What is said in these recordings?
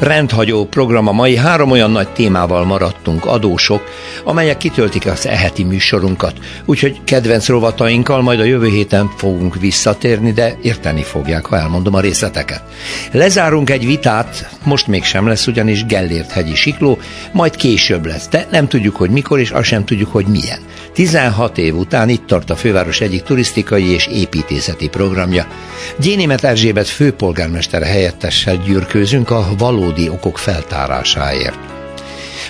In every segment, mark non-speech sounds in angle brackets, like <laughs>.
Rendhagyó program a mai három olyan nagy témával maradtunk adósok, amelyek kitöltik az eheti műsorunkat. Úgyhogy kedvenc rovatainkkal majd a jövő héten fogunk visszatérni, de érteni fogják, ha elmondom a részleteket. Lezárunk egy vitát, most még sem lesz ugyanis Gellért hegyi sikló, majd később lesz, de nem tudjuk, hogy mikor, és azt sem tudjuk, hogy milyen. 16 év után itt tart a főváros egyik turisztikai és építészeti programja. Gyénémet Erzsébet főpolgármester helyettessel gyűrkőzünk a valódi okok feltárásáért.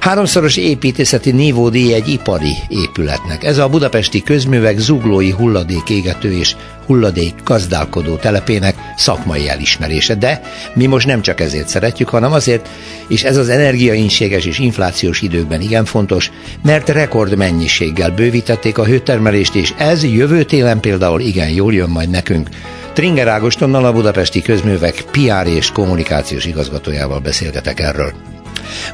Háromszoros építészeti nívódíj egy ipari épületnek. Ez a budapesti közművek zuglói hulladék égető és hulladék gazdálkodó telepének szakmai elismerése. De mi most nem csak ezért szeretjük, hanem azért, és ez az energiainséges és inflációs időkben igen fontos, mert rekordmennyiséggel bővítették a hőtermelést, és ez jövő télen például igen jól jön majd nekünk. Tringer Ágostonnal a budapesti közművek PR és kommunikációs igazgatójával beszélgetek erről.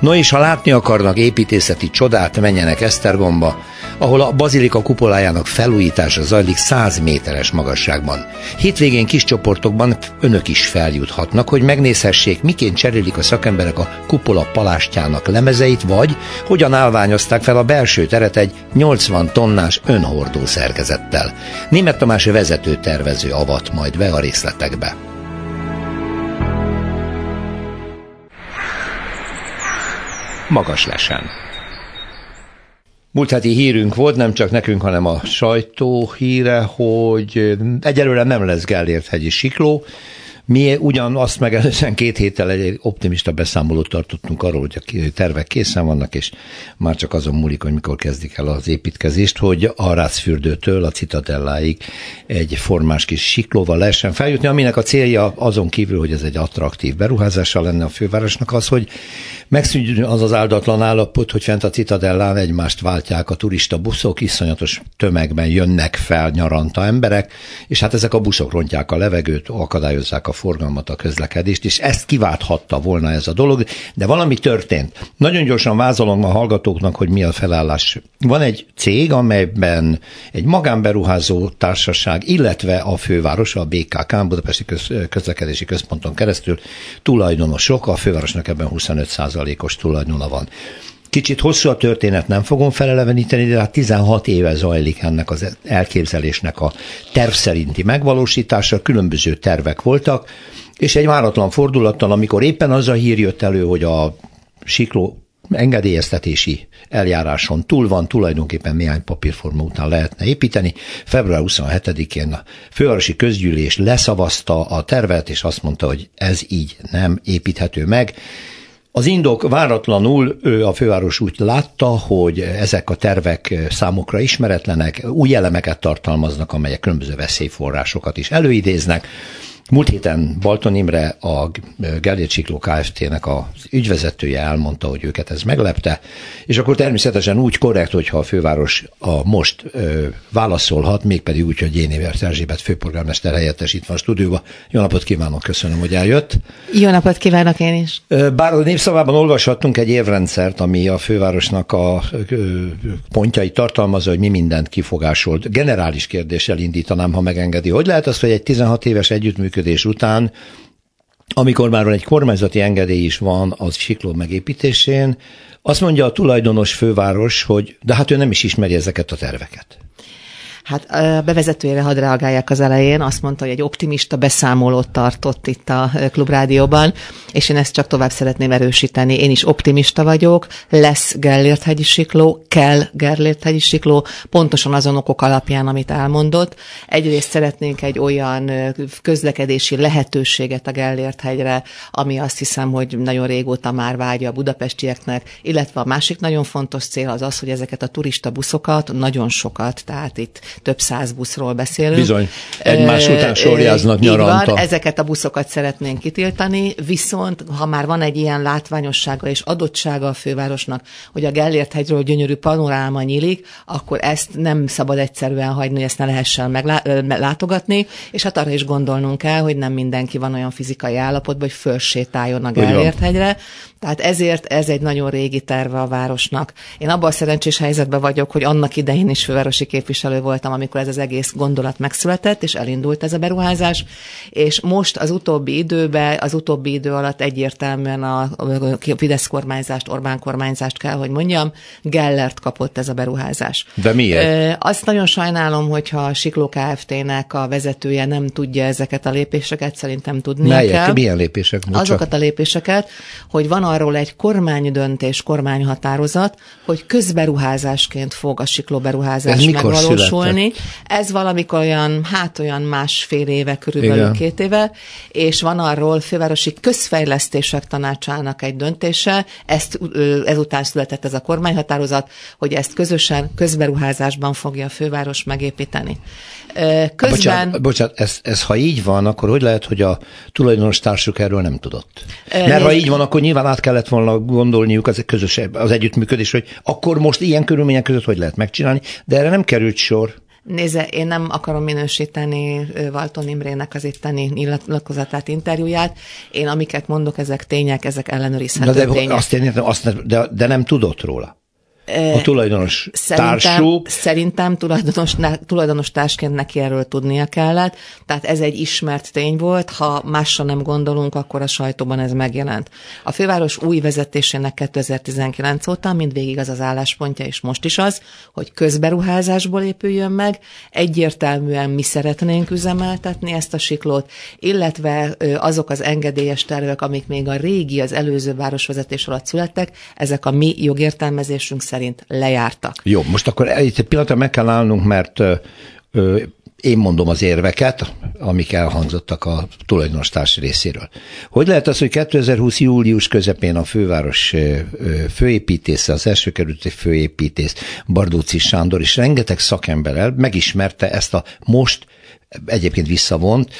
No és ha látni akarnak építészeti csodát, menjenek Esztergomba, ahol a bazilika kupolájának felújítása zajlik 100 méteres magasságban. Hétvégén kis csoportokban önök is feljuthatnak, hogy megnézhessék, miként cserélik a szakemberek a kupola palástjának lemezeit, vagy hogyan állványozták fel a belső teret egy 80 tonnás önhordó szerkezettel. Német Tamás vezető tervező avat majd be a részletekbe. magas lesen. Múlt heti hírünk volt, nem csak nekünk, hanem a sajtó híre, hogy egyelőre nem lesz Gellért hegyi sikló, mi ugyan azt megelőzően két héttel egy optimista beszámolót tartottunk arról, hogy a tervek készen vannak, és már csak azon múlik, hogy mikor kezdik el az építkezést, hogy a Rácfürdőtől a Citadelláig egy formás kis siklóval lehessen feljutni, aminek a célja azon kívül, hogy ez egy attraktív beruházással lenne a fővárosnak az, hogy megszűnjön az az áldatlan állapot, hogy fent a Citadellán egymást váltják a turista buszok, iszonyatos tömegben jönnek fel nyaranta emberek, és hát ezek a buszok rontják a levegőt, akadályozzák a forgalmat, a közlekedést, és ezt kiválthatta volna ez a dolog, de valami történt. Nagyon gyorsan vázolom a hallgatóknak, hogy mi a felállás. Van egy cég, amelyben egy magánberuházó társaság, illetve a főváros, a BKK, Budapesti Közlekedési Központon keresztül tulajdonosok, a fővárosnak ebben 25%-os tulajdona van. Kicsit hosszú a történet, nem fogom feleleveníteni, de hát 16 éve zajlik ennek az elképzelésnek a terv szerinti megvalósítása, különböző tervek voltak, és egy váratlan fordulattal, amikor éppen az a hír jött elő, hogy a sikló engedélyeztetési eljáráson túl van, tulajdonképpen néhány papírforma után lehetne építeni. Február 27-én a fővárosi közgyűlés leszavazta a tervet, és azt mondta, hogy ez így nem építhető meg, az indok váratlanul ő a főváros úgy látta, hogy ezek a tervek számokra ismeretlenek, új elemeket tartalmaznak, amelyek különböző veszélyforrásokat is előidéznek, Múlt héten Balton Imre, a Gellért Csikló Kft-nek az ügyvezetője elmondta, hogy őket ez meglepte, és akkor természetesen úgy korrekt, hogyha a főváros a most ö, válaszolhat, mégpedig úgy, hogy Jénévert Erzsébet főpolgármester helyettes itt van a stúdióban. Jó napot kívánok, köszönöm, hogy eljött. Jó napot kívánok én is. Bár a népszavában olvashattunk egy évrendszert, ami a fővárosnak a pontjai tartalmazza, hogy mi mindent kifogásolt. Generális kérdéssel indítanám, ha megengedi. Hogy lehet az, hogy egy 16 éves együttműködés együttműködés után, amikor már egy kormányzati engedély is van az sikló megépítésén, azt mondja a tulajdonos főváros, hogy de hát ő nem is ismeri ezeket a terveket. Hát bevezetőjére hadd reagálják az elején. Azt mondta, hogy egy optimista beszámolót tartott itt a Klubrádióban, és én ezt csak tovább szeretném erősíteni. Én is optimista vagyok, lesz Gellért hegyi sikló, kell Gellért hegyi sikló, pontosan azon okok alapján, amit elmondott. Egyrészt szeretnénk egy olyan közlekedési lehetőséget a Gellért hegyre, ami azt hiszem, hogy nagyon régóta már vágya a budapestieknek, illetve a másik nagyon fontos cél az az, hogy ezeket a turista buszokat, nagyon sokat, tehát itt több száz buszról beszélünk. Bizony, egymás után sorjáznak nyaranta. Van, ezeket a buszokat szeretnénk kitiltani, viszont ha már van egy ilyen látványossága és adottsága a fővárosnak, hogy a Gellért hegyről gyönyörű panoráma nyílik, akkor ezt nem szabad egyszerűen hagyni, ezt ne lehessen meglátogatni, és hát arra is gondolnunk kell, hogy nem mindenki van olyan fizikai állapotban, hogy fölsétáljon a Gellért hegyre, tehát ezért ez egy nagyon régi terve a városnak. Én abban a szerencsés helyzetben vagyok, hogy annak idején is fővárosi képviselő voltam, amikor ez az egész gondolat megszületett, és elindult ez a beruházás, és most az utóbbi időben, az utóbbi idő alatt egyértelműen a Fidesz kormányzást, Orbán kormányzást kell, hogy mondjam, Gellert kapott ez a beruházás. De miért? Azt nagyon sajnálom, hogyha a Sikló Kft-nek a vezetője nem tudja ezeket a lépéseket, szerintem tudnia Melyek? kell. Milyen lépések? Mucsa? Azokat a lépéseket, hogy van arról egy kormánydöntés, kormányhatározat, hogy közberuházásként fog a Sikló beruházás Ez megvalósulni. Született? Ez valamikor olyan, hát olyan másfél éve, körülbelül Igen. két éve, és van arról fővárosi közfejlesztések tanácsának egy döntése, ezt ezután született ez a kormányhatározat, hogy ezt közösen közberuházásban fogja a főváros megépíteni. Közben... Bocsánat, bocsánat ez, ez ha így van, akkor hogy lehet, hogy a tulajdonos társuk erről nem tudott? Mert ha így van, akkor nyilván át kellett volna gondolniuk az, közös, az együttműködés, hogy akkor most ilyen körülmények között hogy lehet megcsinálni, de erre nem került sor. Nézze, én nem akarom minősíteni Valton Imrének az itteni nyilatkozatát, interjúját. Én amiket mondok, ezek tények, ezek ellenőrizhető de, de tények. Azt értem, azt, de, de nem tudott róla. A tulajdonos szerintem, társuk. Szerintem tulajdonos, tulajdonos társként neki erről tudnia kellett, tehát ez egy ismert tény volt, ha másra nem gondolunk, akkor a sajtóban ez megjelent. A főváros új vezetésének 2019 óta mindvégig az az álláspontja, és most is az, hogy közberuházásból épüljön meg, egyértelműen mi szeretnénk üzemeltetni ezt a siklót, illetve azok az engedélyes tervek, amik még a régi, az előző városvezetés alatt születtek, ezek a mi jogértelmezésünk szerint lejártak. Jó, most akkor itt egy pillanatra meg kell állnunk, mert ö, én mondom az érveket, amik elhangzottak a tulajdonostárs részéről. Hogy lehet az, hogy 2020. július közepén a főváros főépítésze, az első kerületi főépítész Bardóci Sándor és rengeteg szakemberrel megismerte ezt a most egyébként visszavont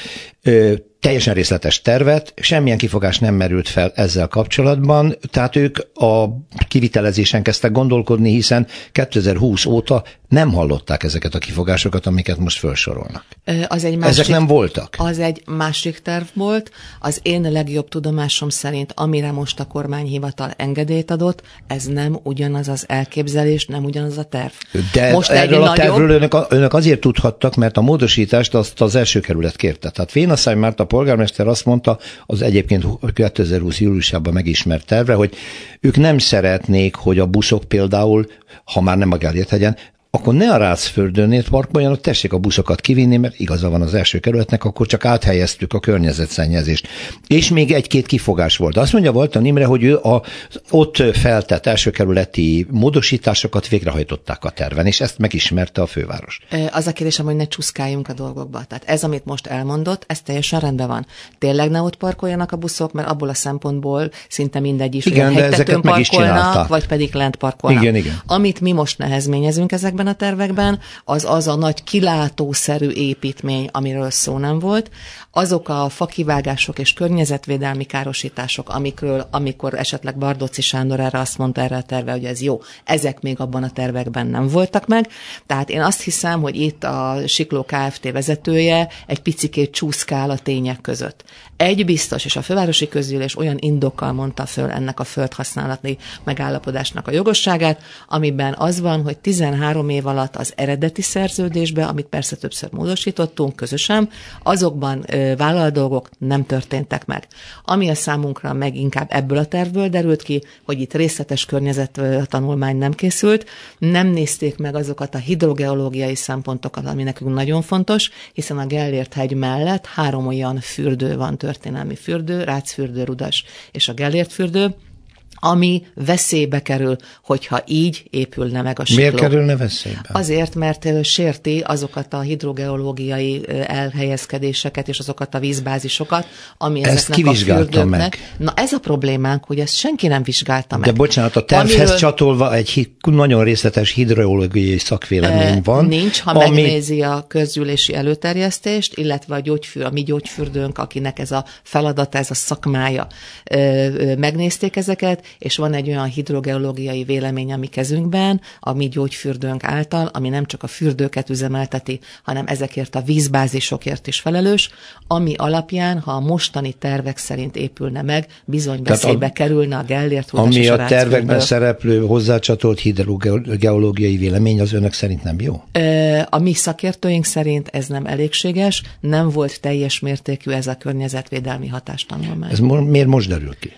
teljesen részletes tervet, semmilyen kifogás nem merült fel ezzel kapcsolatban, tehát ők a kivitelezésen kezdtek gondolkodni, hiszen 2020 óta nem hallották ezeket a kifogásokat, amiket most felsorolnak. Az egy másik, Ezek nem voltak? Az egy másik terv volt. Az én legjobb tudomásom szerint, amire most a kormányhivatal engedélyt adott, ez nem ugyanaz az elképzelés, nem ugyanaz a terv. De most erről a tervről nagyobb... önök, önök azért tudhattak, mert a módosítást azt az első kerület kérte. Tehát Vénaszály Márta polgármester azt mondta, az egyébként 2020 júliusában megismert terve, hogy ők nem szeretnék, hogy a buszok például, ha már nem a Gellért hegyen, akkor ne a Rácföldön parkoljanak, tessék a buszokat kivinni, mert igaza van az első kerületnek, akkor csak áthelyeztük a környezetszennyezést. És még egy-két kifogás volt. Azt mondja Walton Imre, hogy ő a ott feltett első kerületi módosításokat végrehajtották a terven, és ezt megismerte a főváros. Az a kérdésem, hogy ne csúszkáljunk a dolgokba. Tehát ez, amit most elmondott, ez teljesen rendben van. Tényleg ne ott parkoljanak a buszok, mert abból a szempontból szinte mindegy is, igen, de ezeket meg is csinálták. vagy pedig lent parkolnak. Igen, igen. Amit mi most nehezményezünk ezekben a tervekben, az az a nagy kilátószerű építmény, amiről szó nem volt, azok a fakivágások és környezetvédelmi károsítások, amikről, amikor esetleg Bardoci Sándor erre azt mondta erre a terve, hogy ez jó, ezek még abban a tervekben nem voltak meg. Tehát én azt hiszem, hogy itt a Sikló Kft. vezetője egy picikét csúszkál a tények között. Egy biztos, és a fővárosi közülés olyan indokkal mondta föl ennek a földhasználati megállapodásnak a jogosságát, amiben az van, hogy 13 év alatt az eredeti szerződésbe, amit persze többször módosítottunk közösen, azokban vállalt dolgok nem történtek meg. Ami a számunkra meg inkább ebből a tervből derült ki, hogy itt részletes környezettanulmány nem készült, nem nézték meg azokat a hidrogeológiai szempontokat, ami nekünk nagyon fontos, hiszen a Gellért hegy mellett három olyan fürdő van, történelmi fürdő, Rácfürdő, Rudas és a Gellért fürdő, ami veszélybe kerül, hogyha így épülne meg a sikló. Miért kerülne veszélybe? Azért, mert sérti azokat a hidrogeológiai elhelyezkedéseket és azokat a vízbázisokat, ami ezt ezeknek a fürdőknek. meg. Na ez a problémánk, hogy ezt senki nem vizsgálta meg. De bocsánat, a tervhez Amiről... csatolva egy nagyon részletes hidrogeológiai szakvélemény van. Nincs, ha ami... megnézi a közgyűlési előterjesztést, illetve a, gyógyfű, a mi gyógyfürdőnk, akinek ez a feladata, ez a szakmája, megnézték ezeket, és van egy olyan hidrogeológiai vélemény a mi kezünkben, a mi gyógyfürdőnk által, ami nem csak a fürdőket üzemelteti, hanem ezekért a vízbázisokért is felelős, ami alapján, ha a mostani tervek szerint épülne meg, bizony veszélybe a, kerülne a Gellért Ami a tervekben fürdő. szereplő hozzácsatolt hidrogeológiai vélemény az önök szerint nem jó? A mi szakértőink szerint ez nem elégséges, nem volt teljes mértékű ez a környezetvédelmi hatástanulmány. Ez miért most derül ki?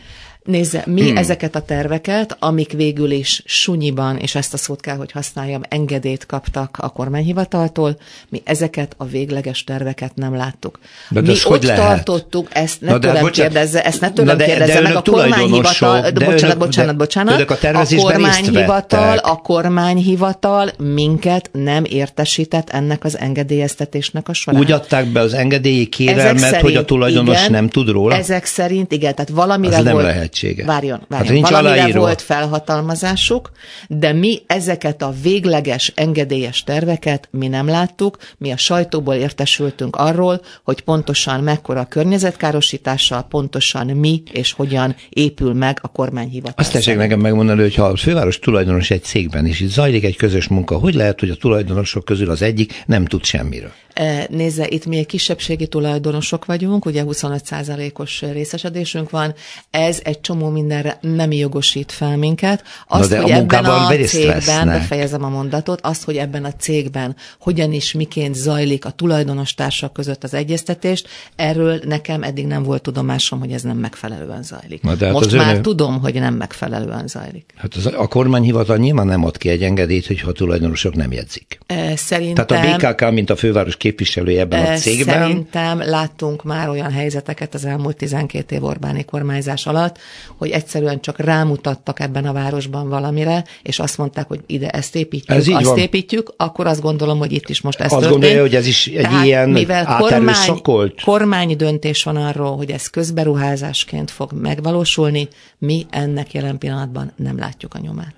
Nézze, mi hmm. ezeket a terveket, amik végül is sunyiban, és ezt a szót kell, hogy használjam, engedélyt kaptak a kormányhivataltól, mi ezeket a végleges terveket nem láttuk. De mi ott lehet? tartottuk, ezt ne tőlem kérdezze, ezt ne tőlem de, kérdezze de meg a kormányhivatal, de, de bocsánat, önök, bocsánat, bocsánat, de a, a kormányhivatal, a kormányhivatal minket nem értesített ennek az engedélyeztetésnek a során. Úgy adták be az engedélyi kérelmet, szerint, hogy a tulajdonos igen, nem tud róla? Ezek szerint, igen, tehát valamire volt, nem lehet lehetséges. Várjon, várjon. Hát nincs Valamire aláírva. volt felhatalmazásuk, de mi ezeket a végleges engedélyes terveket mi nem láttuk, mi a sajtóból értesültünk arról, hogy pontosan mekkora a környezetkárosítással, pontosan mi és hogyan épül meg a kormányhivatal. Azt tessék nekem megmondani, hogy ha a főváros tulajdonos egy cégben, és itt zajlik egy közös munka, hogy lehet, hogy a tulajdonosok közül az egyik nem tud semmiről? E, nézze, itt mi egy kisebbségi tulajdonosok vagyunk, ugye 25%-os részesedésünk van, ez egy csomó mindenre nem jogosít fel minket. Azt, hogy a ebben a cégben, vesznek. befejezem a mondatot, azt, hogy ebben a cégben hogyan is miként zajlik a tulajdonos társak között az egyeztetést, erről nekem eddig nem volt tudomásom, hogy ez nem megfelelően zajlik. Na, hát Most már ön... tudom, hogy nem megfelelően zajlik. Hát az, a kormányhivatal nyilván nem ad ki egy engedélyt, hogyha a tulajdonosok nem jegyzik. Szerintem... Tehát a BKK, mint a főváros képviselője ebben a cégben. Szerintem láttunk már olyan helyzeteket az elmúlt 12 év Orbáni kormányzás alatt, hogy egyszerűen csak rámutattak ebben a városban valamire, és azt mondták, hogy ide ezt építjük, ez azt van. építjük, akkor azt gondolom, hogy itt is most ez azt történt. gondolja, hogy ez is egy Tehát, ilyen mivel kormány, kormány döntés van arról, hogy ez közberuházásként fog megvalósulni, mi ennek jelen pillanatban nem látjuk a nyomát.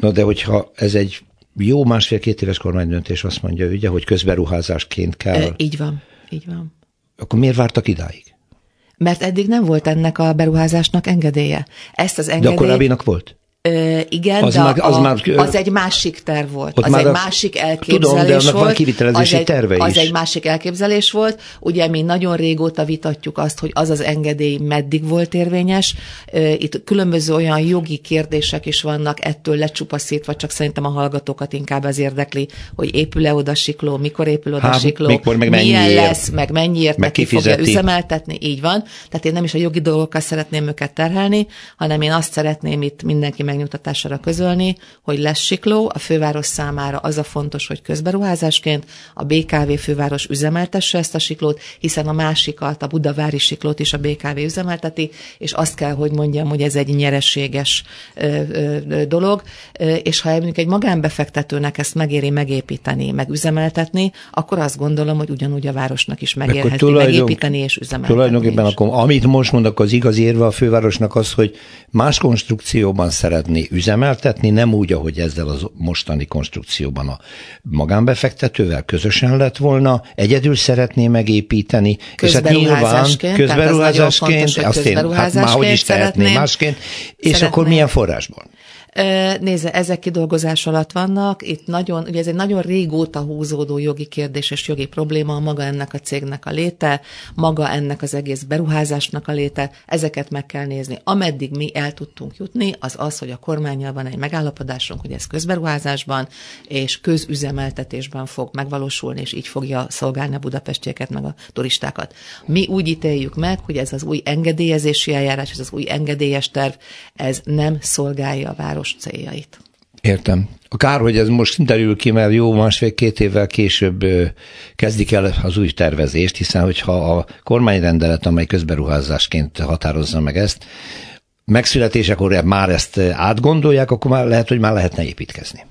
Na de hogyha ez egy jó másfél-két éves kormánydöntés azt mondja, ugye, hogy közberuházásként kell. E, így van, így van. Akkor miért vártak idáig? Mert eddig nem volt ennek a beruházásnak engedélye. Ezt az engedélyt... De a korábbinak volt? Ö, igen, az de már, az, a, már, az egy másik terv volt. Az egy a, másik elképzelés tudom, de annak volt. van kivitelezési az egy, terve is. Az egy másik elképzelés volt. Ugye mi nagyon régóta vitatjuk azt, hogy az az engedély meddig volt érvényes. Itt különböző olyan jogi kérdések is vannak ettől lecsupaszítva, csak szerintem a hallgatókat inkább az érdekli, hogy épül-e oda sikló, mikor épül oda Há, sikló, mikor, meg milyen mennyiért, lesz, meg mennyiért, meg ki fogja üzemeltetni, így van. Tehát én nem is a jogi dolgokkal szeretném őket terhelni, hanem én azt szeretném itt mindenki megnyugtatására közölni, hogy lesz sikló, a főváros számára az a fontos, hogy közberuházásként a BKV főváros üzemeltesse ezt a siklót, hiszen a másikat, a budavári siklót is a BKV üzemelteti, és azt kell, hogy mondjam, hogy ez egy nyereséges dolog, és ha mondjuk egy magánbefektetőnek ezt megéri megépíteni, megüzemeltetni, akkor azt gondolom, hogy ugyanúgy a városnak is megérheti megépíteni és üzemeltetni. Tulajdonképpen akkor, amit most mondok, az igaz érve a fővárosnak az, hogy más konstrukcióban szeret szeretné üzemeltetni, nem úgy, ahogy ezzel az mostani konstrukcióban a magánbefektetővel közösen lett volna, egyedül szeretné megépíteni, és hát nyilván közberuházásként, azt én hát már hogy is tehetné másként, és szeretném. akkor milyen forrásból? Nézze, ezek kidolgozás alatt vannak. Itt nagyon, ugye ez egy nagyon régóta húzódó jogi kérdés és jogi probléma, maga ennek a cégnek a léte, maga ennek az egész beruházásnak a léte, ezeket meg kell nézni. Ameddig mi el tudtunk jutni, az az, hogy a kormányjal van egy megállapodásunk, hogy ez közberuházásban és közüzemeltetésben fog megvalósulni, és így fogja szolgálni a budapestieket meg a turistákat. Mi úgy ítéljük meg, hogy ez az új engedélyezési eljárás, ez az új engedélyes terv, ez nem szolgálja a város város céljait. Értem. A kár, hogy ez most derül ki, mert jó másfél-két évvel később kezdik el az új tervezést, hiszen hogyha a kormányrendelet, amely közberuházásként határozza meg ezt, megszületésekor már ezt átgondolják, akkor már lehet, hogy már lehetne építkezni.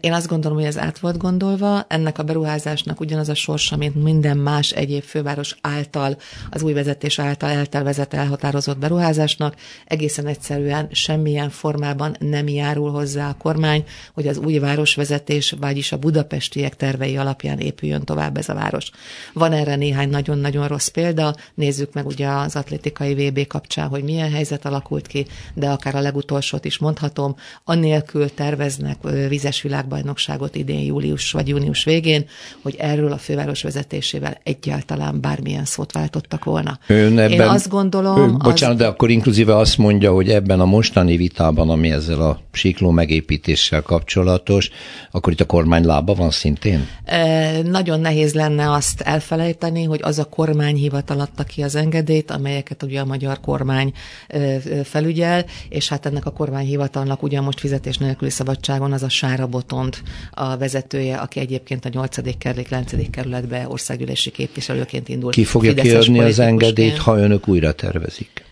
Én azt gondolom, hogy ez át volt gondolva. Ennek a beruházásnak ugyanaz a sorsa, mint minden más egyéb főváros által, az új vezetés által eltervezett, elhatározott beruházásnak. Egészen egyszerűen semmilyen formában nem járul hozzá a kormány, hogy az új városvezetés, vagyis a budapestiek tervei alapján épüljön tovább ez a város. Van erre néhány nagyon-nagyon rossz példa. Nézzük meg ugye az atlétikai VB kapcsán, hogy milyen helyzet alakult alakult ki, de akár a legutolsót is mondhatom, anélkül terveznek vizes világbajnokságot idén július vagy június végén, hogy erről a főváros vezetésével egyáltalán bármilyen szót váltottak volna. Ön ebben, Én azt gondolom... Ön, bocsánat, az... de akkor inkluzíve azt mondja, hogy ebben a mostani vitában, ami ezzel a síkló megépítéssel kapcsolatos, akkor itt a kormány lába van szintén? E, nagyon nehéz lenne azt elfelejteni, hogy az a kormányhivatal adta ki az engedélyt, amelyeket ugye a magyar kormány e, felügyel, és hát ennek a kormányhivatalnak ugyan most fizetés nélküli szabadságon az a Sára Botont a vezetője, aki egyébként a 8. kerület, 9. kerületbe országgyűlési képviselőként indul. Ki fogja kiadni az engedélyt, ha önök újra tervezik?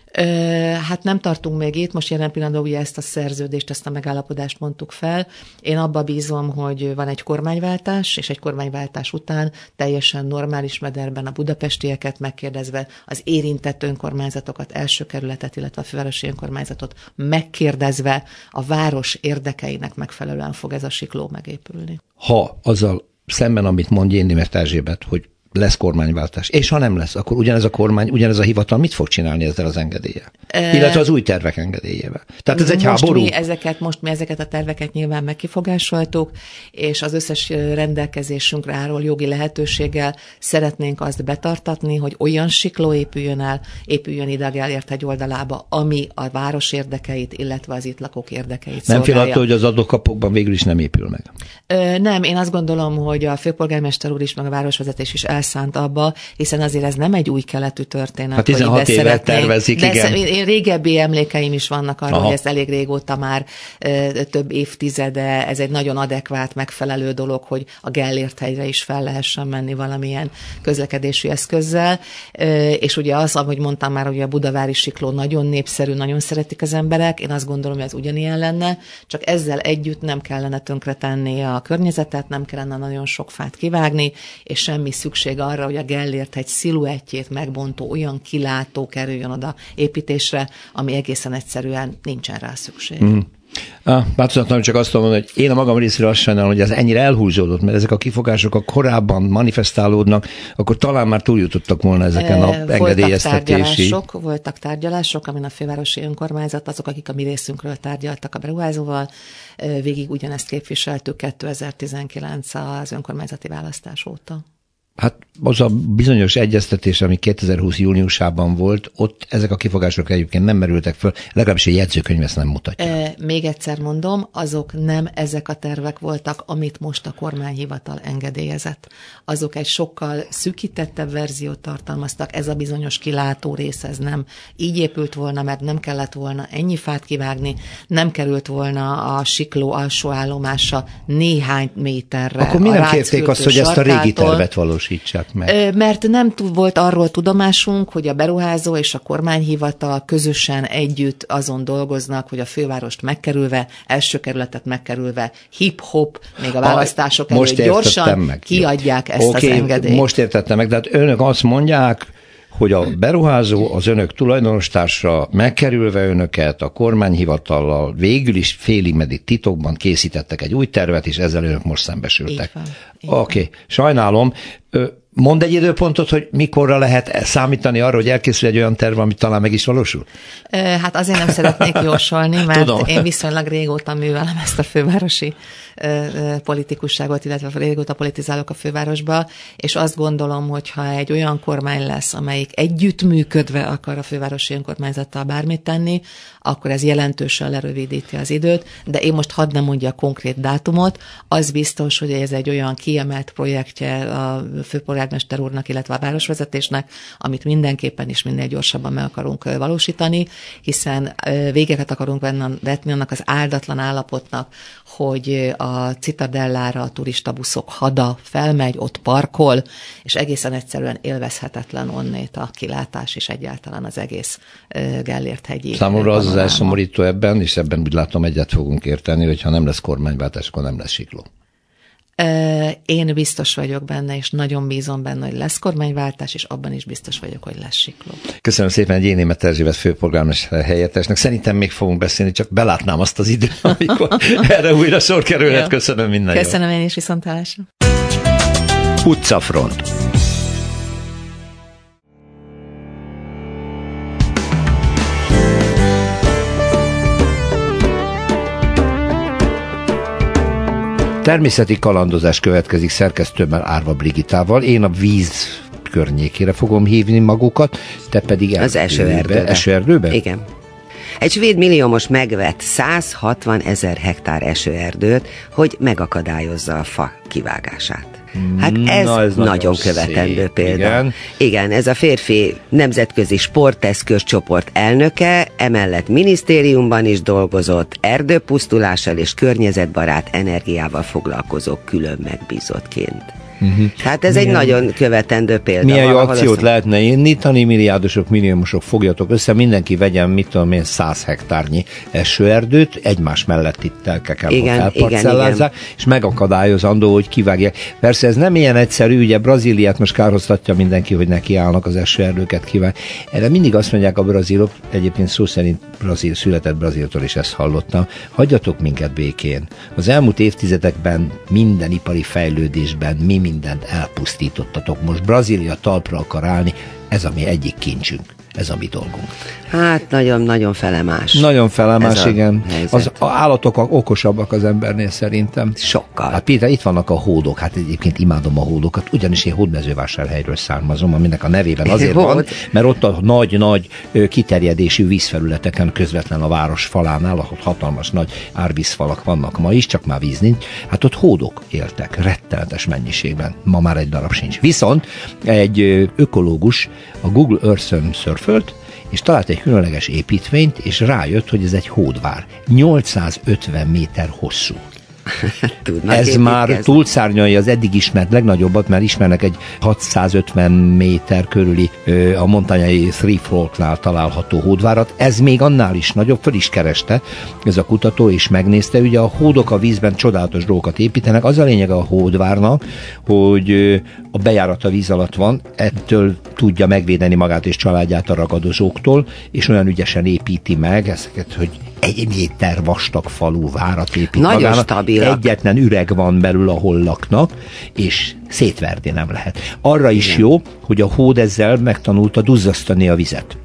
Hát nem tartunk még itt, most jelen pillanatban ugye ezt a szerződést, ezt a megállapodást mondtuk fel. Én abba bízom, hogy van egy kormánywáltás, és egy kormányváltás után teljesen normális mederben a budapestieket megkérdezve, az érintett önkormányzatokat, első kerületet, illetve a fővárosi önkormányzatot megkérdezve a város érdekeinek megfelelően fog ez a sikló megépülni. Ha azzal szemben, amit mond Jénimet Erzsébet, hogy lesz kormányváltás. És ha nem lesz, akkor ugyanez a kormány, ugyanez a hivatal mit fog csinálni ezzel az engedéllyel? E... Illetve az új tervek engedélyével. Tehát ez egy most háború. Mi ezeket, most mi ezeket a terveket nyilván megkifogásoltuk, és az összes rendelkezésünkre álló jogi lehetőséggel szeretnénk azt betartatni, hogy olyan sikló épüljön el, épüljön ide a Gellért egy oldalába, ami a város érdekeit, illetve az itt lakók érdekeit Nem fél attól, hogy az adókapokban végül is nem épül meg? Ö, nem, én azt gondolom, hogy a főpolgármester úr is, meg a városvezetés is el elszánt abba, hiszen azért ez nem egy új keletű történet. Hát 16 éve szeretnénk, tervezik, de igen. Én régebbi emlékeim is vannak arról, Aha. hogy ez elég régóta már több évtizede, ez egy nagyon adekvát, megfelelő dolog, hogy a Gellért hegyre is fel lehessen menni valamilyen közlekedési eszközzel, és ugye az, ahogy mondtam már, hogy a Budavári sikló nagyon népszerű, nagyon szeretik az emberek, én azt gondolom, hogy ez ugyanilyen lenne, csak ezzel együtt nem kellene tönkretenni a környezetet, nem kellene nagyon sok fát kivágni, és semmi szükség szükség arra, hogy a Gellért egy sziluettjét megbontó olyan kilátó kerüljön oda építésre, ami egészen egyszerűen nincsen rá szükség. Mm. Változatlanul csak azt mondom, hogy én a magam részéről azt sajnálom, hogy ez ennyire elhúzódott, mert ezek a kifogások a korábban manifestálódnak, akkor talán már túljutottak volna ezeken a voltak engedélyeztetési. Tárgyalások, voltak tárgyalások, amin a fővárosi önkormányzat, azok, akik a mi részünkről tárgyaltak a beruházóval, végig ugyanezt képviseltük 2019 az önkormányzati választás óta. Hát az a bizonyos egyeztetés, ami 2020 júniusában volt, ott ezek a kifogások egyébként nem merültek föl, legalábbis egy jegyzőkönyv ezt nem mutatja. E, még egyszer mondom, azok nem ezek a tervek voltak, amit most a kormányhivatal engedélyezett. Azok egy sokkal szűkítettebb verziót tartalmaztak, ez a bizonyos kilátó rész, ez nem így épült volna, mert nem kellett volna ennyi fát kivágni, nem került volna a sikló alsó állomása néhány méterre. Akkor mi nem kérték azt, hogy ezt a régi tervet valós valósítsák meg? Mert nem volt arról tudomásunk, hogy a beruházó és a kormányhivatal közösen együtt azon dolgoznak, hogy a fővárost megkerülve, első kerületet megkerülve, hip-hop, még a választások előtt gyorsan meg. kiadják ezt okay, az engedélyt. Most értettem meg, tehát önök azt mondják, hogy a beruházó az önök tulajdonostársa megkerülve önöket a kormányhivatallal végül is félig meddig titokban készítettek egy új tervet, és ezzel önök most szembesültek. Oké, okay. sajnálom. Mond egy időpontot, hogy mikorra lehet számítani arra, hogy elkészül egy olyan terv, ami talán meg is valósul? Hát azért nem szeretnék jósolni, <laughs> mert Tudom. én viszonylag régóta művelem ezt a fővárosi politikusságot, illetve régóta politizálok a fővárosba, és azt gondolom, hogy ha egy olyan kormány lesz, amelyik együttműködve akar a fővárosi önkormányzattal bármit tenni, akkor ez jelentősen lerövidíti az időt, de én most hadd nem mondja a konkrét dátumot, az biztos, hogy ez egy olyan kiemelt projektje a főpolgármester úrnak, illetve a városvezetésnek, amit mindenképpen is minél gyorsabban meg akarunk valósítani, hiszen végeket akarunk vetni annak az áldatlan állapotnak, hogy a a Citadellára a turistabuszok hada felmegy, ott parkol, és egészen egyszerűen élvezhetetlen onnét a kilátás, és egyáltalán az egész Gellért hegyi. Számomra az az elszomorító ebben, és ebben úgy látom egyet fogunk érteni, hogy ha nem lesz kormányváltás, akkor nem lesz sikló. Én biztos vagyok benne, és nagyon bízom benne, hogy lesz kormányváltás, és abban is biztos vagyok, hogy lesz sikló. Köszönöm szépen egy Német Erzsébet főpolgármester helyettesnek. Szerintem még fogunk beszélni, csak belátnám azt az időt, <laughs> amikor erre újra sor kerülhet. Köszönöm minden Köszönöm jó. én is viszontlátásra. Utcafront. Természeti kalandozás következik szerkesztőmmel Árva Brigitával. Én a víz környékére fogom hívni magukat, te pedig az esőerdőbe. esőerdőbe. Igen. Egy svéd milliómos megvett 160 ezer hektár esőerdőt, hogy megakadályozza a fa kivágását. Hát ez, Na, ez nagyon, nagyon követendő szép. példa. Igen. Igen, ez a férfi nemzetközi sporteszköz csoport elnöke, emellett minisztériumban is dolgozott, erdőpusztulással és környezetbarát energiával foglalkozó külön megbízottként. Uh-huh. Hát ez milyen, egy nagyon követendő példa. Milyen jó akciót azt... lehetne indítani, milliárdosok, milliómosok fogjatok össze, mindenki vegyen, mit tudom én, száz hektárnyi esőerdőt, egymás mellett itt kell igen, igen, igen. és megakadályozandó, hogy kivágják. Persze ez nem ilyen egyszerű, ugye Brazíliát most kárhoztatja mindenki, hogy neki állnak az esőerdőket kivág. Erre mindig azt mondják a brazilok, egyébként szó szerint brazil, született braziltól is ezt hallottam, hagyjatok minket békén. Az elmúlt évtizedekben minden ipari fejlődésben mi mindent elpusztítottatok. Most Brazília talpra akar állni, ez a mi egyik kincsünk, ez a mi dolgunk. Hát nagyon-nagyon felemás. Nagyon felemás, igen. Helyzet. Az állatok okosabbak az embernél szerintem. Sokkal. Hát Péter, itt vannak a hódok, hát egyébként imádom a hódokat, ugyanis én hódmezővásárhelyről származom, aminek a nevében azért van, mert ott a nagy-nagy kiterjedésű vízfelületeken közvetlen a város falánál, ahol hatalmas nagy árvízfalak vannak ma is, csak már víz nincs, hát ott hódok éltek rettenetes mennyiségben. Ma már egy darab sincs. Viszont egy ökológus a Google Earth-ön szörfölt, és talált egy különleges építményt, és rájött, hogy ez egy hódvár. 850 méter hosszú. <laughs> Tudnak Ez már túlszárnyalja az eddig ismert legnagyobbat, mert ismernek egy 650 méter körüli a montanyai Three Forknál található hódvárat. Ez még annál is nagyobb, föl is kereste ez a kutató, és megnézte. Ugye a hódok a vízben csodálatos dolgokat építenek. Az a lényeg a hódvárnak, hogy a bejárat a víz alatt van, ettől tudja megvédeni magát és családját a ragadozóktól, és olyan ügyesen építi meg ezeket, hogy egy méter vastag falu várat épít Nagyon magának. stabilak. Egyetlen üreg van belül, ahol laknak, és szétverni nem lehet. Arra is Igen. jó, hogy a hód ezzel megtanulta duzzasztani a vizet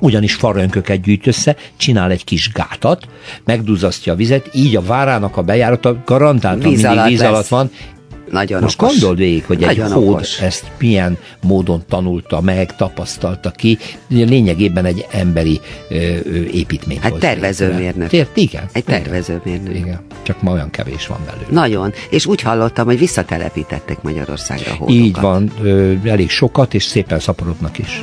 ugyanis farönköket gyűjt össze, csinál egy kis gátat, megduzzasztja a vizet, így a várának a bejárata garantáltan víz mindig víz alatt van, nagyon Most okos. gondold végig, hogy Nagyon egy hód okos. ezt milyen módon tanulta meg, tapasztalta ki, lényegében egy emberi ö, ö, építmény. Hát tervezőmérnök. Tért, igen. Egy tervezőmérnök. Igen. Csak ma olyan kevés van belőle. Nagyon. És úgy hallottam, hogy visszatelepítettek Magyarországra hódokat. Így van, ö, elég sokat, és szépen szaporodnak is.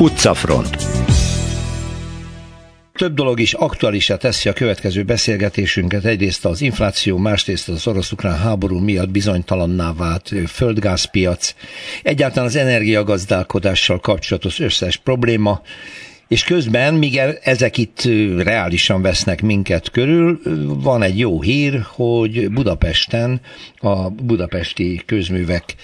Utcafront több dolog is aktuálisá teszi a következő beszélgetésünket. Egyrészt az infláció, másrészt az orosz-ukrán háború miatt bizonytalanná vált földgázpiac, egyáltalán az energiagazdálkodással kapcsolatos összes probléma, és közben, míg e- ezek itt reálisan vesznek minket körül, van egy jó hír, hogy Budapesten a budapesti közművek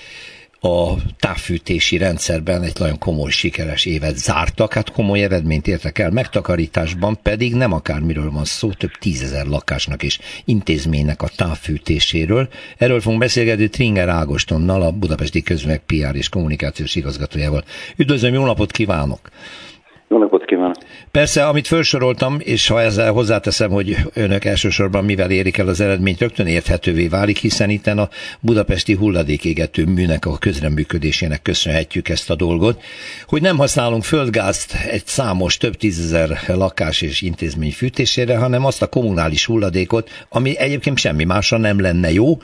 a távfűtési rendszerben egy nagyon komoly sikeres évet zártak, hát komoly eredményt értek el, megtakarításban pedig nem akármiről van szó, több tízezer lakásnak és intézménynek a távfűtéséről. Erről fogunk beszélgetni Tringer Ágostonnal, a Budapesti Közművek PR és Kommunikációs igazgatójával. Üdvözlöm, jó napot kívánok! Jó napot kívánok! Persze, amit felsoroltam, és ha ezzel hozzáteszem, hogy önök elsősorban mivel érik el az eredményt, rögtön érthetővé válik, hiszen itt a budapesti hulladékégető műnek a közreműködésének köszönhetjük ezt a dolgot, hogy nem használunk földgázt egy számos több tízezer lakás és intézmény fűtésére, hanem azt a kommunális hulladékot, ami egyébként semmi másra nem lenne jó,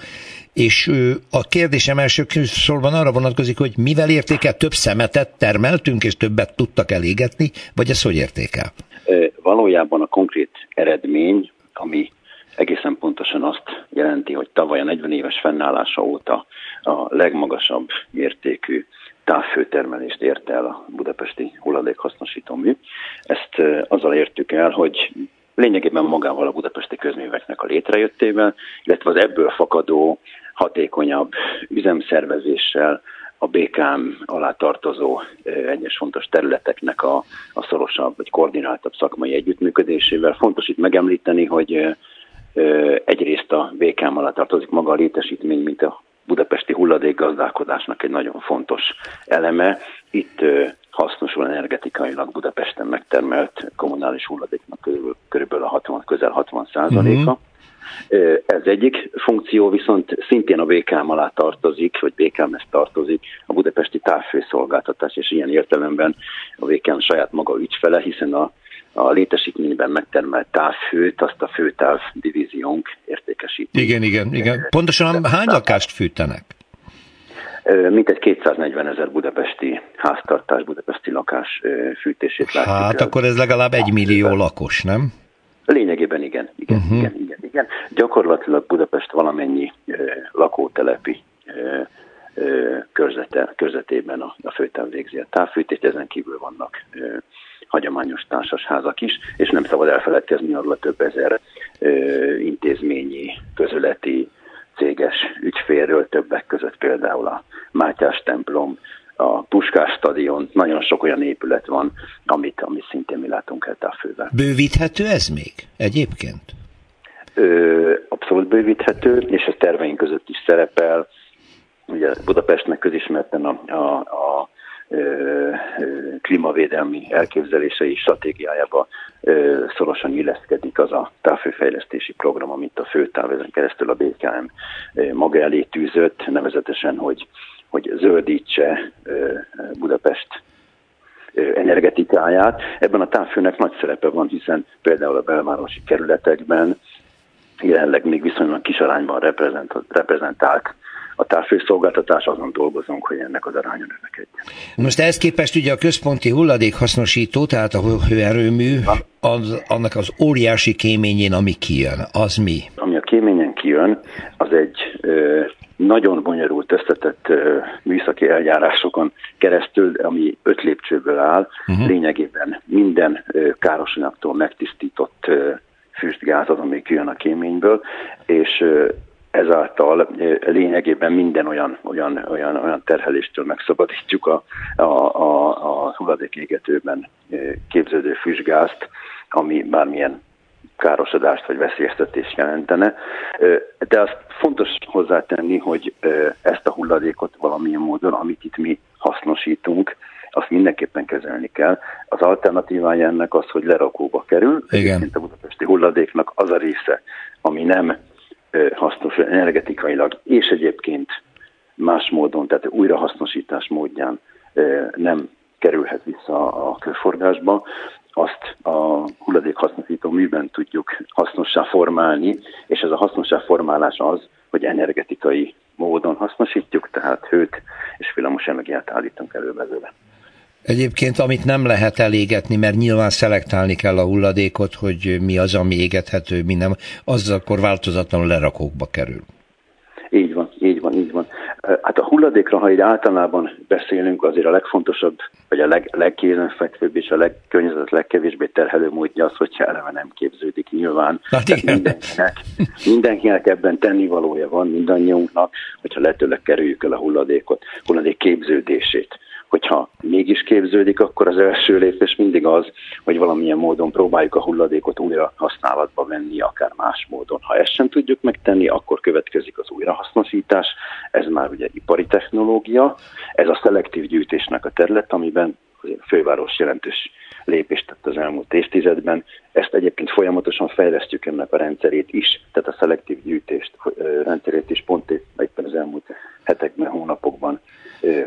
és a kérdésem első sorban arra vonatkozik, hogy mivel értékel több szemetet termeltünk, és többet tudtak elégetni, vagy ez hogy értékel? Valójában a konkrét eredmény, ami egészen pontosan azt jelenti, hogy tavaly a 40 éves fennállása óta a legmagasabb értékű távfőtermelést érte el a budapesti hulladékhasznosító mű. Ezt azzal értük el, hogy lényegében magával a budapesti közműveknek a létrejöttével, illetve az ebből fakadó hatékonyabb üzemszervezéssel, a BKM alá tartozó egyes fontos területeknek a, a szorosabb vagy koordináltabb szakmai együttműködésével. Fontos itt megemlíteni, hogy egyrészt a BKM alá tartozik maga a létesítmény, mint a budapesti hulladékgazdálkodásnak egy nagyon fontos eleme. Itt hasznosul energetikailag Budapesten megtermelt kommunális hulladéknak körülbelül, körülbelül a 60, közel 60 százaléka. Uh-huh. Ez egyik funkció, viszont szintén a BKM alá tartozik, vagy BKM-hez tartozik a budapesti távfőszolgáltatás, és ilyen értelemben a BKM saját maga ügyfele, hiszen a, a létesítményben megtermelt távfőt, azt a főtáv divíziónk értékesíti. Igen, igen, igen. Pontosan hány lakást fűtenek? Mintegy 240 ezer budapesti háztartás, budapesti lakás fűtését látjuk. Hát el. akkor ez legalább egy millió lakos, nem? Lényegében igen, igen, uh-huh. igen, igen, igen. Gyakorlatilag Budapest valamennyi lakótelepi körzete, körzetében a, a főtáv végzi a távfűtést, ezen kívül vannak ö, hagyományos társasházak is, és nem szabad elfeledkezni arról a több ezer ö, intézményi, közületi, céges ügyfélről, többek között például a Mátyás templom, a Puskás stadion, nagyon sok olyan épület van, amit, amit szintén mi látunk el távfővel. Bővíthető ez még egyébként? Ö, abszolút bővíthető, és ez terveink között is szerepel. Ugye Budapestnek közismerten a, a, a klímavédelmi elképzelései stratégiájába szorosan illeszkedik az a távfőfejlesztési program, amit a főtáv ezen keresztül a BKM maga elé tűzött, nevezetesen, hogy hogy zöldítse Budapest energetikáját. Ebben a távfőnek nagy szerepe van, hiszen például a belvárosi kerületekben jelenleg még viszonylag kis arányban reprezentált a távfőszolgáltatás, azon dolgozunk, hogy ennek az aránya növekedjen. Most ehhez képest ugye a központi hulladékhasznosító, tehát a hőerőmű, az, annak az óriási kéményén, ami kijön, az mi? Ami a kéményen kijön, az egy ö, nagyon bonyolult összetett műszaki eljárásokon keresztül, ami öt lépcsőből áll, uh-huh. lényegében minden károsanyagtól megtisztított füstgáz az, ami kijön a kéményből, és ezáltal lényegében minden olyan, olyan, olyan, olyan terheléstől megszabadítjuk a, a, a, a hulladékégetőben képződő füstgázt, ami bármilyen károsodást vagy veszélyeztetést jelentene. De azt fontos hozzátenni, hogy ezt a hulladékot valamilyen módon, amit itt mi hasznosítunk, azt mindenképpen kezelni kell. Az alternatívája ennek az, hogy lerakóba kerül. Igen. A budapesti hulladéknak az a része, ami nem hasznos energetikailag, és egyébként más módon, tehát újrahasznosítás módján nem kerülhet vissza a körforgásba, azt a hulladékhasznosító műben tudjuk hasznossá formálni, és ez a hasznossá formálás az, hogy energetikai módon hasznosítjuk, tehát hőt és villamos energiát állítunk elő belőle. Egyébként, amit nem lehet elégetni, mert nyilván szelektálni kell a hulladékot, hogy mi az, ami égethető, mi nem, az akkor változatlanul lerakókba kerül. Így van, így van, így van. Hát a hulladékra, ha így általában beszélünk, azért a legfontosabb, vagy a leg, legkézenfekvőbb és a legkörnyezet legkevésbé terhelő módja az, hogyha eleve nem képződik nyilván. Hát igen. Mindenkinek, mindenkinek ebben tennivalója van, mindannyiunknak, hogyha lehetőleg kerüljük el a hulladékot, hulladék képződését hogyha mégis képződik, akkor az első lépés mindig az, hogy valamilyen módon próbáljuk a hulladékot újra használatba venni, akár más módon. Ha ezt sem tudjuk megtenni, akkor következik az újrahasznosítás. Ez már ugye ipari technológia, ez a szelektív gyűjtésnek a terület, amiben a főváros jelentős lépést tett az elmúlt évtizedben. Ezt egyébként folyamatosan fejlesztjük ennek a rendszerét is, tehát a szelektív gyűjtést rendszerét is pont éppen az elmúlt hetekben, hónapokban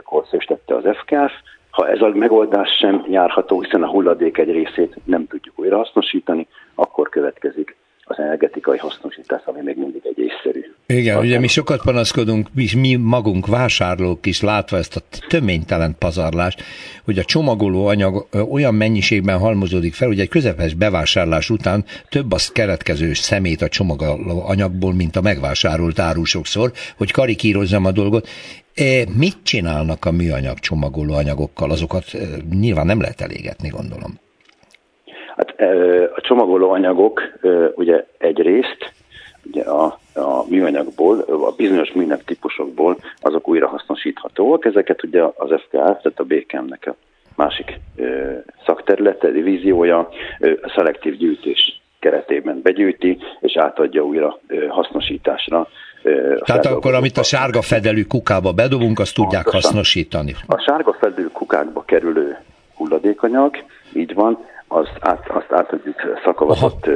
korszerűsítette az FKF. Ha ez a megoldás sem járható, hiszen a hulladék egy részét nem tudjuk újrahasznosítani, akkor következik az energetikai hasznosítás, ami még mindig egy észszerű Igen, ugye mi sokat panaszkodunk, mi, mi magunk vásárlók is látva ezt a töménytelen pazarlást, hogy a csomagoló anyag olyan mennyiségben halmozódik fel, hogy egy közepes bevásárlás után több az keletkező szemét a csomagoló anyagból, mint a megvásárolt áru sokszor, hogy karikírozzam a dolgot. E, mit csinálnak a műanyag csomagoló anyagokkal? Azokat e, nyilván nem lehet elégetni, gondolom. Hát e, a csomagoló anyagok ugye egyrészt ugye a, a műanyagból, a bizonyos műanyag típusokból azok újrahasznosíthatóak. Ezeket ugye az FKF, tehát a BKM-nek a másik ö, szakterülete, divíziója a szelektív gyűjtés keretében begyűjti, és átadja újra ö, hasznosításra. Tehát akkor, amit a sárga fedelű kukába bedobunk, azt tudják Pontosan. hasznosítani. A sárga fedelű kukákba kerülő hulladékanyag, így van, azt, át, azt átadjuk szakavatott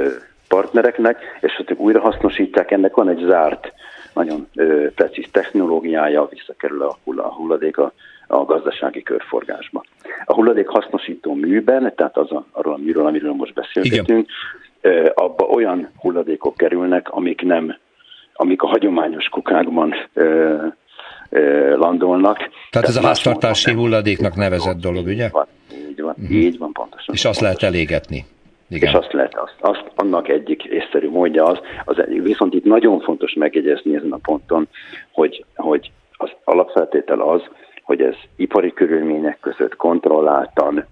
partnereknek, és hogy újra hasznosítják, ennek van egy zárt, nagyon ö, precíz technológiája, visszakerül a, hull, a hulladék a, a gazdasági körforgásba. A hulladék hasznosító műben, tehát az a, arról a műről, amiről most beszélgetünk, ö, abba olyan hulladékok kerülnek, amik nem, amik a hagyományos kukákban ö, ö, landolnak. Tehát, ez a háztartási hulladéknak nevezett dolog, ugye? Így van, így van, uh-huh. így van pontosan. És azt lehet elégetni. Igen. És azt lehet, azt, azt, annak egyik észszerű módja az, az, viszont itt nagyon fontos megjegyezni ezen a ponton, hogy, hogy az alapfeltétel az, hogy ez ipari körülmények között kontrolláltan,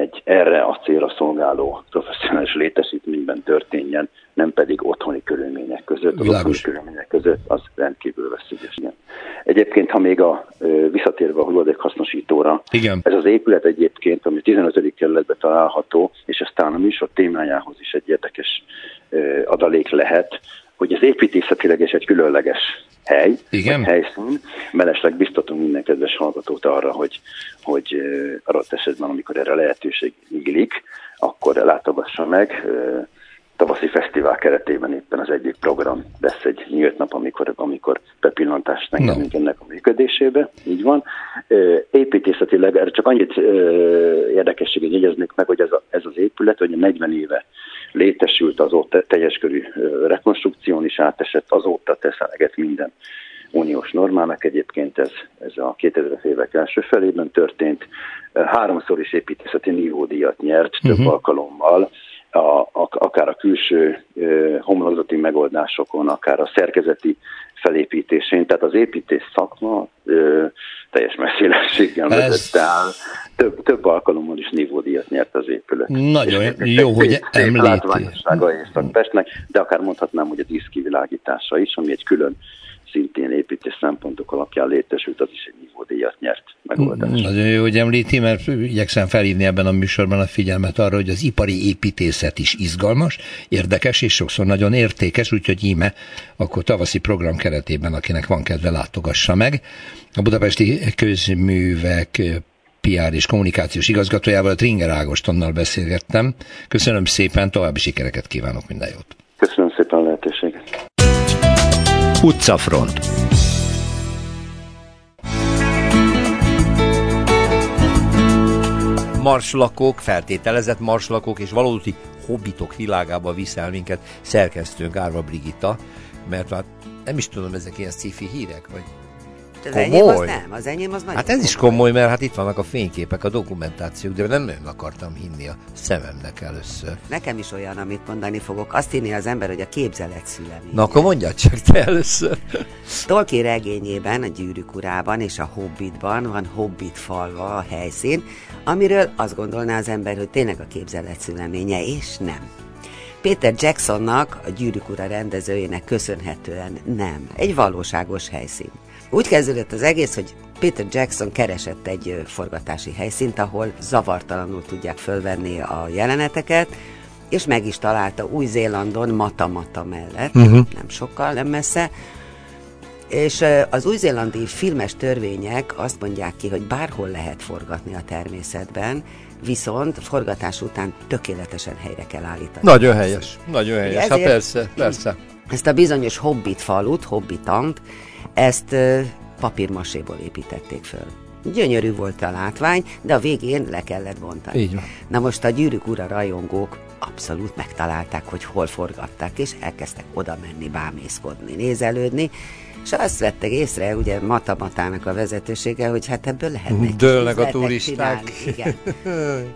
egy erre a célra szolgáló professzionális létesítményben történjen, nem pedig otthoni körülmények között. Az otthoni körülmények között az rendkívül veszélyes. Egyébként, ha még a visszatérve a hulladékhasznosítóra, Igen. ez az épület egyébként, ami 15. kerületben található, és aztán a műsor témájához is egy érdekes adalék lehet, hogy ez építészetileg is egy különleges hely, Igen? helyszín. Mellesleg biztatunk minden kedves hallgatót arra, hogy, hogy adott esetben, amikor erre lehetőség iglik, akkor látogassa meg. Tavaszi fesztivál keretében éppen az egyik program lesz egy nyílt nap, amikor, amikor bepillantást engedünk no. ennek a működésébe, így van. Építészetileg erre csak annyit érdekességet jegyeznék meg, hogy ez, a, ez az épület, hogy 40 éve létesült, azóta teljes körű rekonstrukción is átesett, azóta tesz eleget minden uniós normának. Egyébként ez, ez a 2000-es évek első felében történt. Háromszor is építészeti nívódíjat nyert több uh-huh. alkalommal, a, akár a külső homlokzati megoldásokon, akár a szerkezeti felépítésén, tehát az építés szakma ö, teljes messzélességgel vezette el. Több, több alkalommal is nívódíjat nyert az épület. Nagyon és jó, hogy említi. látványossága Észak-Pestnek, de akár mondhatnám, hogy a díszkivilágítása is, ami egy külön szintén építés szempontok alapján létesült, az is egy nívódíjat nyert megoldás. Nagyon jó, hogy említi, mert igyekszem felhívni ebben a műsorban a figyelmet arra, hogy az ipari építészet is izgalmas, érdekes és sokszor nagyon értékes, úgyhogy íme akkor tavaszi program keretében, akinek van kedve, látogassa meg. A budapesti közművek PR és kommunikációs igazgatójával, Tringer Ágostonnal beszélgettem. Köszönöm szépen, további sikereket kívánok, minden jót! Utcafront. Marslakók, feltételezett marslakók és valódi hobbitok világába viszel minket szerkesztőnk Árva Brigitta, mert hát nem is tudom, ezek ilyen sci hírek, vagy az komoly. enyém az nem, az enyém az nagyon Hát ez is komoly, mert hát itt vannak a fényképek, a dokumentációk, de nem nagyon akartam hinni a szememnek először. Nekem is olyan, amit mondani fogok. Azt hinni az ember, hogy a képzelet szülemény. Na akkor mondja csak te először. Tolkien regényében, a Gyűrűk urában és a Hobbitban van Hobbit falva a helyszín, amiről azt gondolná az ember, hogy tényleg a képzelet szüleménye, és nem. Peter Jacksonnak, a Gyűrűk ura rendezőjének köszönhetően nem. Egy valóságos helyszín. Úgy kezdődött az egész, hogy Peter Jackson keresett egy forgatási helyszínt, ahol zavartalanul tudják fölvenni a jeleneteket, és meg is találta Új-Zélandon Matamata mellett, uh-huh. nem sokkal, nem messze, és az új-zélandi filmes törvények azt mondják ki, hogy bárhol lehet forgatni a természetben, viszont forgatás után tökéletesen helyre kell állítani. Nagyon helyes, nagyon helyes, hát persze, persze. Ezt a bizonyos Hobbit falut, Hobbitant, ezt papírmaséból építették föl. Gyönyörű volt a látvány, de a végén le kellett bontani. Így van. Na most a gyűrűk ura rajongók, abszolút megtalálták, hogy hol forgatták, és elkezdtek oda menni, bámészkodni, nézelődni, és azt vettek észre, ugye Matamatának a vezetősége, hogy hát ebből lehetne Dőlnek a turisták. Igen.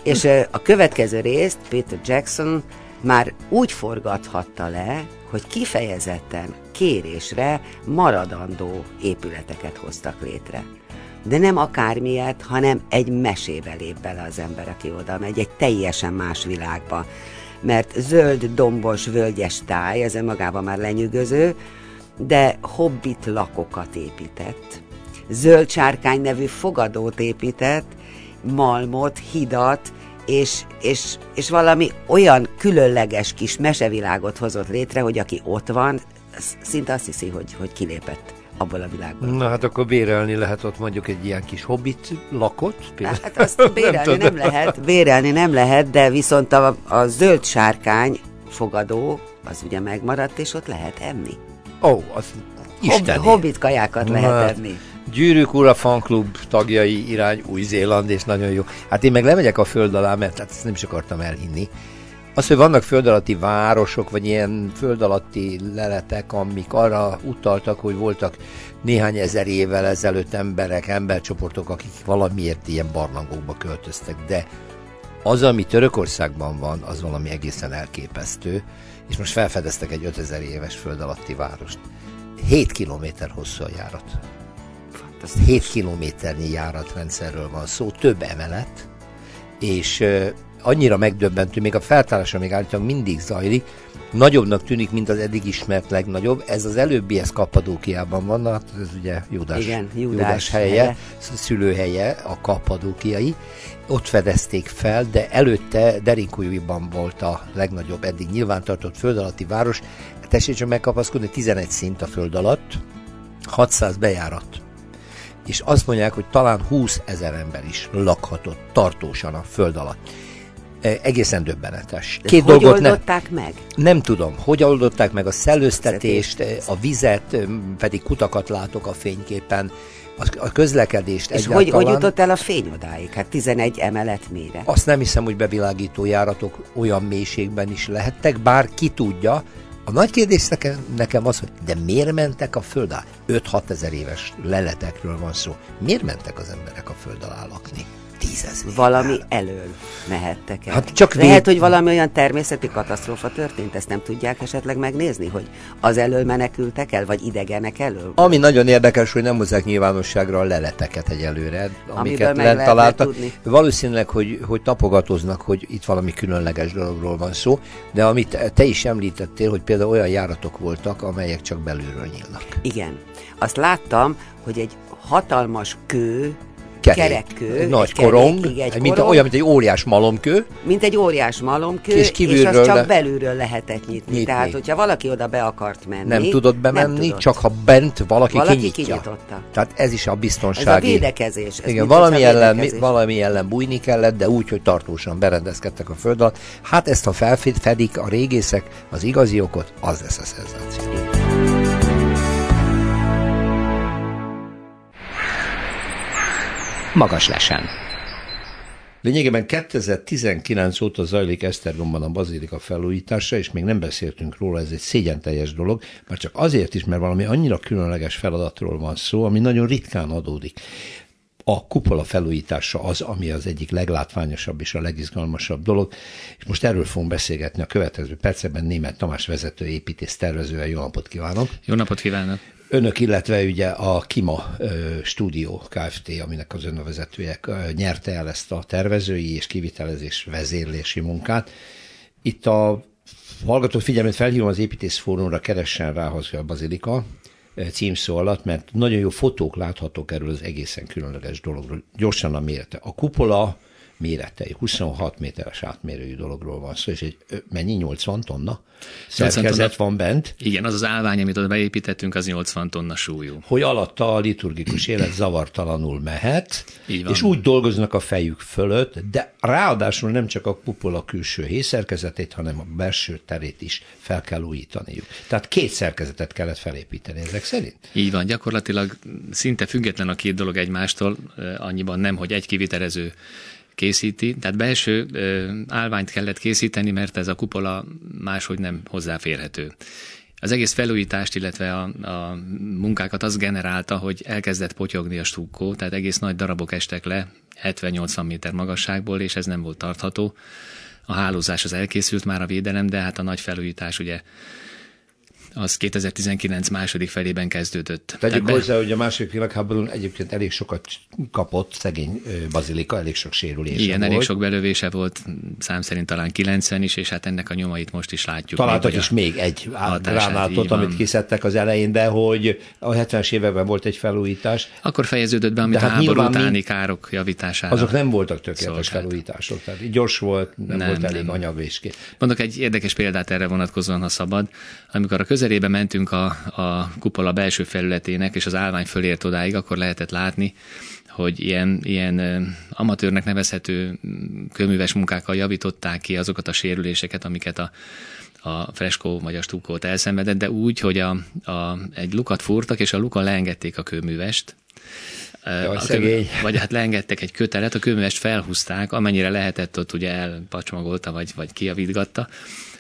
és a következő részt Peter Jackson már úgy forgathatta le, hogy kifejezetten kérésre maradandó épületeket hoztak létre. De nem akármilyet, hanem egy mesébe lép bele az ember, aki oda megy, egy teljesen más világba. Mert zöld, dombos, völgyes táj, ez önmagában már lenyűgöző, de hobbit lakokat épített. Zöld sárkány nevű fogadót épített, malmot, hidat, és, és, és valami olyan különleges kis mesevilágot hozott létre, hogy aki ott van, szinte azt hiszi, hogy, hogy kilépett abból a világból. Na hát akkor bérelni lehet ott mondjuk egy ilyen kis hobbit lakot? Például? Hát azt bérelni nem, nem lehet, bérelni nem lehet, de viszont a, a zöld sárkány fogadó, az ugye megmaradt, és ott lehet enni. Ó, oh, az isteni. Hob, hobbit kajákat lehet hát, enni. Gyűrűk Ura fanklub tagjai irány Új-Zéland, és nagyon jó. Hát én meg lemegyek a föld alá, mert hát ezt nem is akartam elhinni. Az, hogy vannak föld alatti városok, vagy ilyen föld alatti leletek, amik arra utaltak, hogy voltak néhány ezer évvel ezelőtt emberek, embercsoportok, akik valamiért ilyen barlangokba költöztek, de az, ami Törökországban van, az valami egészen elképesztő, és most felfedeztek egy 5000 éves föld alatti várost. 7 kilométer hosszú a járat. 7 kilométernyi járatrendszerről van szó, több emelet, és annyira megdöbbentő, még a feltárása még állítólag mindig zajlik, nagyobbnak tűnik, mint az eddig ismert legnagyobb. Ez az előbbi, ez Kappadókiában van, hát ez ugye Júdás, Igen, Júdás, Júdás helye, helye, szülőhelye, a kappadókiai. Ott fedezték fel, de előtte Derinkújúban volt a legnagyobb eddig nyilvántartott föld alatti város. Tessék csak megkapaszkodni, 11 szint a föld alatt, 600 bejárat. És azt mondják, hogy talán 20 ezer ember is lakhatott tartósan a föld alatt egészen döbbenetes. Két hogy dolgot oldották ne, meg? Nem tudom, hogy oldották meg a szellőztetést, a vizet, pedig kutakat látok a fényképen, a közlekedést És egyáltalán. hogy, hogy jutott el a fény odáig? Hát 11 emelet mélyre. Azt nem hiszem, hogy bevilágító járatok olyan mélységben is lehettek, bár ki tudja. A nagy kérdés nekem, nekem az, hogy de miért mentek a föld alá? 5-6 ezer éves leletekről van szó. Miért mentek az emberek a föld alá lakni? Tízezer. Valami elől mehettek el. Hát csak Lehet, hogy valami olyan természeti katasztrófa történt, ezt nem tudják esetleg megnézni, hogy az elől menekültek el, vagy idegenek elől? Ami nagyon érdekes, hogy nem hozzák nyilvánosságra a leleteket egyelőre, amiket lent találtak. Tudni. Valószínűleg, hogy, hogy tapogatoznak, hogy itt valami különleges dologról van szó, de amit te is említettél, hogy például olyan járatok voltak, amelyek csak belülről nyílnak. Igen. Azt láttam, hogy egy hatalmas kő kerék. kerekkő. Nagy egy korong, kerék, egy mint korong, olyan, mint egy óriás malomkő. Mint egy óriás malomkő, és, és az csak le... belülről lehetett nyitni. nyitni. Tehát, hogyha valaki oda be akart menni. Nem tudott bemenni, nem tudott. csak ha bent valaki, valaki kinyitja. kinyitotta. Tehát ez is a biztonsági. Ez a védekezés. Ez Igen, valami ellen, védekezés. valami ellen bújni kellett, de úgy, hogy tartósan berendezkedtek a föld alatt. Hát ezt, ha felfedik a régészek az igazi okot, az lesz a szenzáció. Magas lesen. Lényegében 2019 óta zajlik Esztergomban a bazilika felújítása, és még nem beszéltünk róla, ez egy szégyenteljes dolog, már csak azért is, mert valami annyira különleges feladatról van szó, ami nagyon ritkán adódik. A kupola felújítása az, ami az egyik leglátványosabb és a legizgalmasabb dolog, és most erről fogunk beszélgetni a következő percekben német Tamás vezető építész tervezővel. Jó napot kívánok! Jó napot kívánok! Önök, illetve ugye a Kima Stúdió Kft., aminek az önvezetője nyerte el ezt a tervezői és kivitelezés vezérlési munkát. Itt a hallgató figyelmet felhívom az építészfórumra, keressen rá a Bazilika címszó alatt, mert nagyon jó fotók láthatók erről az egészen különleges dologról. Gyorsan a mérete. A kupola méretei, 26 méteres átmérőjű dologról van szó, és egy mennyi, 80 tonna szerkezet van bent. Igen, az az állvány, amit oda beépítettünk, az 80 tonna súlyú. Hogy alatta a liturgikus élet zavartalanul mehet, és úgy dolgoznak a fejük fölött, de ráadásul nem csak a kupola külső hészerkezetét, hanem a belső terét is fel kell újítaniuk. Tehát két szerkezetet kellett felépíteni ezek szerint? Így van, gyakorlatilag szinte független a két dolog egymástól, annyiban nem, hogy egy kivitelező készíti, tehát belső állványt kellett készíteni, mert ez a kupola máshogy nem hozzáférhető. Az egész felújítást, illetve a, a munkákat az generálta, hogy elkezdett potyogni a stukkó, tehát egész nagy darabok estek le, 70-80 méter magasságból, és ez nem volt tartható. A hálózás az elkészült már a védelem, de hát a nagy felújítás ugye az 2019 második felében kezdődött. Tegyük hozzá, hogy a második világháborún egyébként elég sokat kapott szegény bazilika, elég sok sérülése Igen, volt. elég sok belövése volt, szám szerint talán 90 is, és hát ennek a nyomait most is látjuk. Találtak még, is még egy gránátot, amit kiszedtek az elején, de hogy a 70-es években volt egy felújítás. Akkor fejeződött be, amit a hát háború utáni károk javítására Azok nem voltak tökéletes felújítások, tehát gyors volt, nem, nem volt elég nem. anyag és. Mondok egy érdekes példát erre vonatkozóan, ha szabad. Amikor a közelébe mentünk a, a kupola belső felületének, és az állvány fölért odáig, akkor lehetett látni, hogy ilyen, ilyen amatőrnek nevezhető kőműves munkákkal javították ki azokat a sérüléseket, amiket a, a freskó vagy a stukkót elszenvedett, de úgy, hogy a, a, egy lukat fúrtak, és a lukon leengedték a kőművest, Jaj, a kőmű, vagy hát leengedtek egy kötelet, a kőművest felhúzták, amennyire lehetett, ott ugye elpacsmagolta, vagy, vagy kiavítgatta,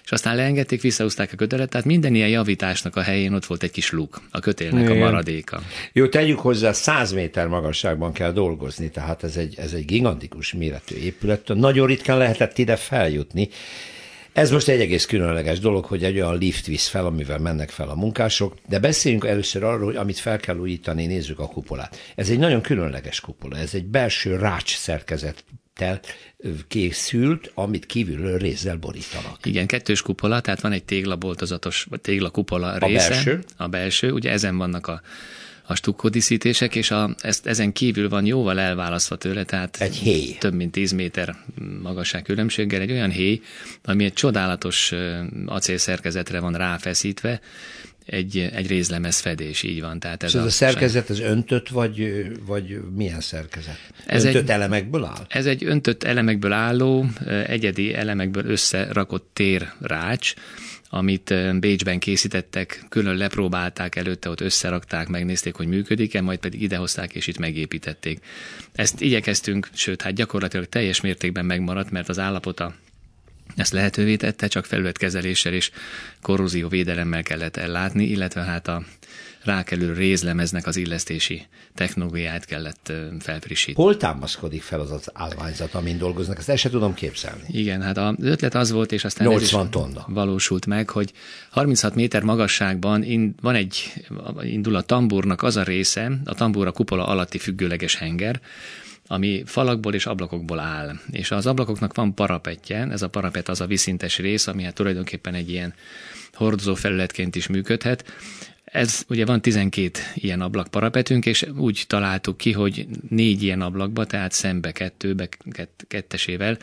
és aztán leengedték, visszahúzták a kötelet, tehát minden ilyen javításnak a helyén ott volt egy kis luk, a kötélnek Igen. a maradéka. Jó, tegyük hozzá, 100 méter magasságban kell dolgozni, tehát ez egy, ez egy gigantikus méretű épület, nagyon ritkán lehetett ide feljutni, ez most egy egész különleges dolog, hogy egy olyan lift visz fel, amivel mennek fel a munkások, de beszéljünk először arról, hogy amit fel kell újítani, nézzük a kupolát. Ez egy nagyon különleges kupola, ez egy belső rács szerkezet készült, amit kívülről rézzel borítanak. Igen, kettős kupola, tehát van egy téglaboltozatos, vagy téglakupola része. A belső? A belső, ugye ezen vannak a a stukkódíszítések, és a, ezt, ezen kívül van jóval elválasztva tőle, tehát egy héj. több mint 10 méter magasság különbséggel egy olyan héj, ami egy csodálatos acélszerkezetre van ráfeszítve, egy, egy rézlemez fedés, így van. Tehát ez, és ez a, a szerkezet, ez öntött, vagy, vagy milyen szerkezet? Ez öntött egy, elemekből áll? Ez egy öntött elemekből álló, egyedi elemekből összerakott térrács, amit Bécsben készítettek, külön lepróbálták előtte, ott összerakták, megnézték, hogy működik-e, majd pedig idehozták és itt megépítették. Ezt igyekeztünk, sőt, hát gyakorlatilag teljes mértékben megmaradt, mert az állapota ezt lehetővé tette, csak felületkezeléssel és korrózió védelemmel kellett ellátni, illetve hát a rákelő rézlemeznek az illesztési technológiát kellett felfrissíteni. Hol támaszkodik fel az az állványzat, amin dolgoznak? Ezt el sem tudom képzelni. Igen, hát az ötlet az volt, és aztán 80 ez is tonna. valósult meg, hogy 36 méter magasságban in, van egy, indul a tamburnak az a része, a tambúr a kupola alatti függőleges henger, ami falakból és ablakokból áll. És az ablakoknak van parapetje, ez a parapet az a viszintes rész, ami hát tulajdonképpen egy ilyen hordozó felületként is működhet. Ez ugye van 12 ilyen ablak parapetünk, és úgy találtuk ki, hogy négy ilyen ablakba, tehát szembe kettőbe, kettesével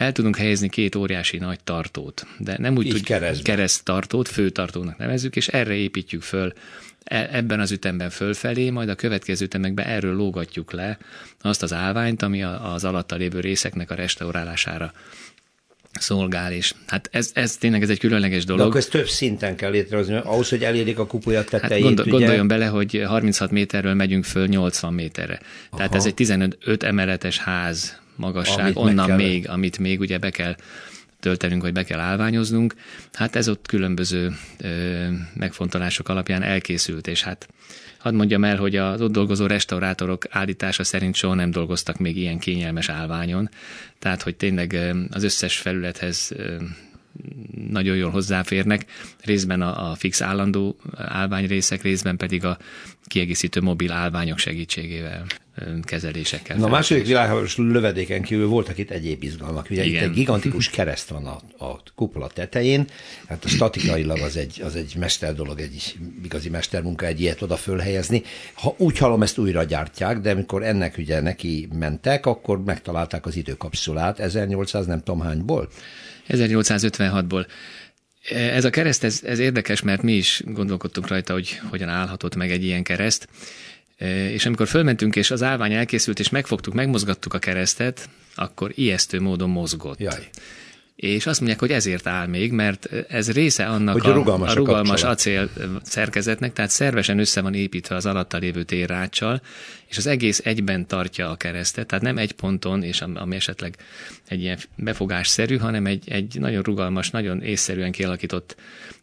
el tudunk helyezni két óriási nagy tartót, de nem úgy, hogy kereszt tartót, főtartónak nevezzük, és erre építjük föl ebben az ütemben fölfelé, majd a következő ütemekben erről lógatjuk le azt az állványt, ami az alatta lévő részeknek a restaurálására szolgál, és hát ez, ez tényleg ez egy különleges dolog. De akkor ezt több szinten kell létrehozni, ahhoz, hogy elérik a kupolyat hát tetejét. Hát gondol, ugye... Gondoljon bele, hogy 36 méterről megyünk föl 80 méterre. Aha. Tehát ez egy 15 emeletes ház magasság, amit onnan még, amit még ugye be kell töltenünk, vagy be kell állványoznunk. Hát ez ott különböző ö, megfontolások alapján elkészült, és hát hadd mondjam el, hogy az ott dolgozó restaurátorok állítása szerint soha nem dolgoztak még ilyen kényelmes állványon, tehát hogy tényleg az összes felülethez nagyon jól hozzáférnek, részben a, a fix állandó állványrészek, részben pedig a kiegészítő mobil állványok segítségével kezelésekkel. Na a második világháborús lövedéken kívül voltak itt egyéb izgalmak. Ugye Igen. itt egy gigantikus kereszt van a, a kupola tetején, hát a statikailag az egy, az egy mester dolog, egy igazi mestermunka egy ilyet oda fölhelyezni. Ha úgy hallom, ezt újra gyártják, de amikor ennek ugye neki mentek, akkor megtalálták az időkapszulát, 1800 nem tudom hányból. 1856-ból. Ez a kereszt, ez, ez érdekes, mert mi is gondolkodtunk rajta, hogy hogyan állhatott meg egy ilyen kereszt. És amikor fölmentünk, és az állvány elkészült, és megfogtuk, megmozgattuk a keresztet, akkor ijesztő módon mozgott. Jaj. és azt mondják, hogy ezért áll még, mert ez része annak hogy a, rugalmas, a rugalmas acél szerkezetnek, tehát szervesen össze van építve az alatta lévő térráccsal, és az egész egyben tartja a keresztet, tehát nem egy ponton, és ami esetleg egy ilyen befogásszerű, hanem egy, egy nagyon rugalmas, nagyon észszerűen kialakított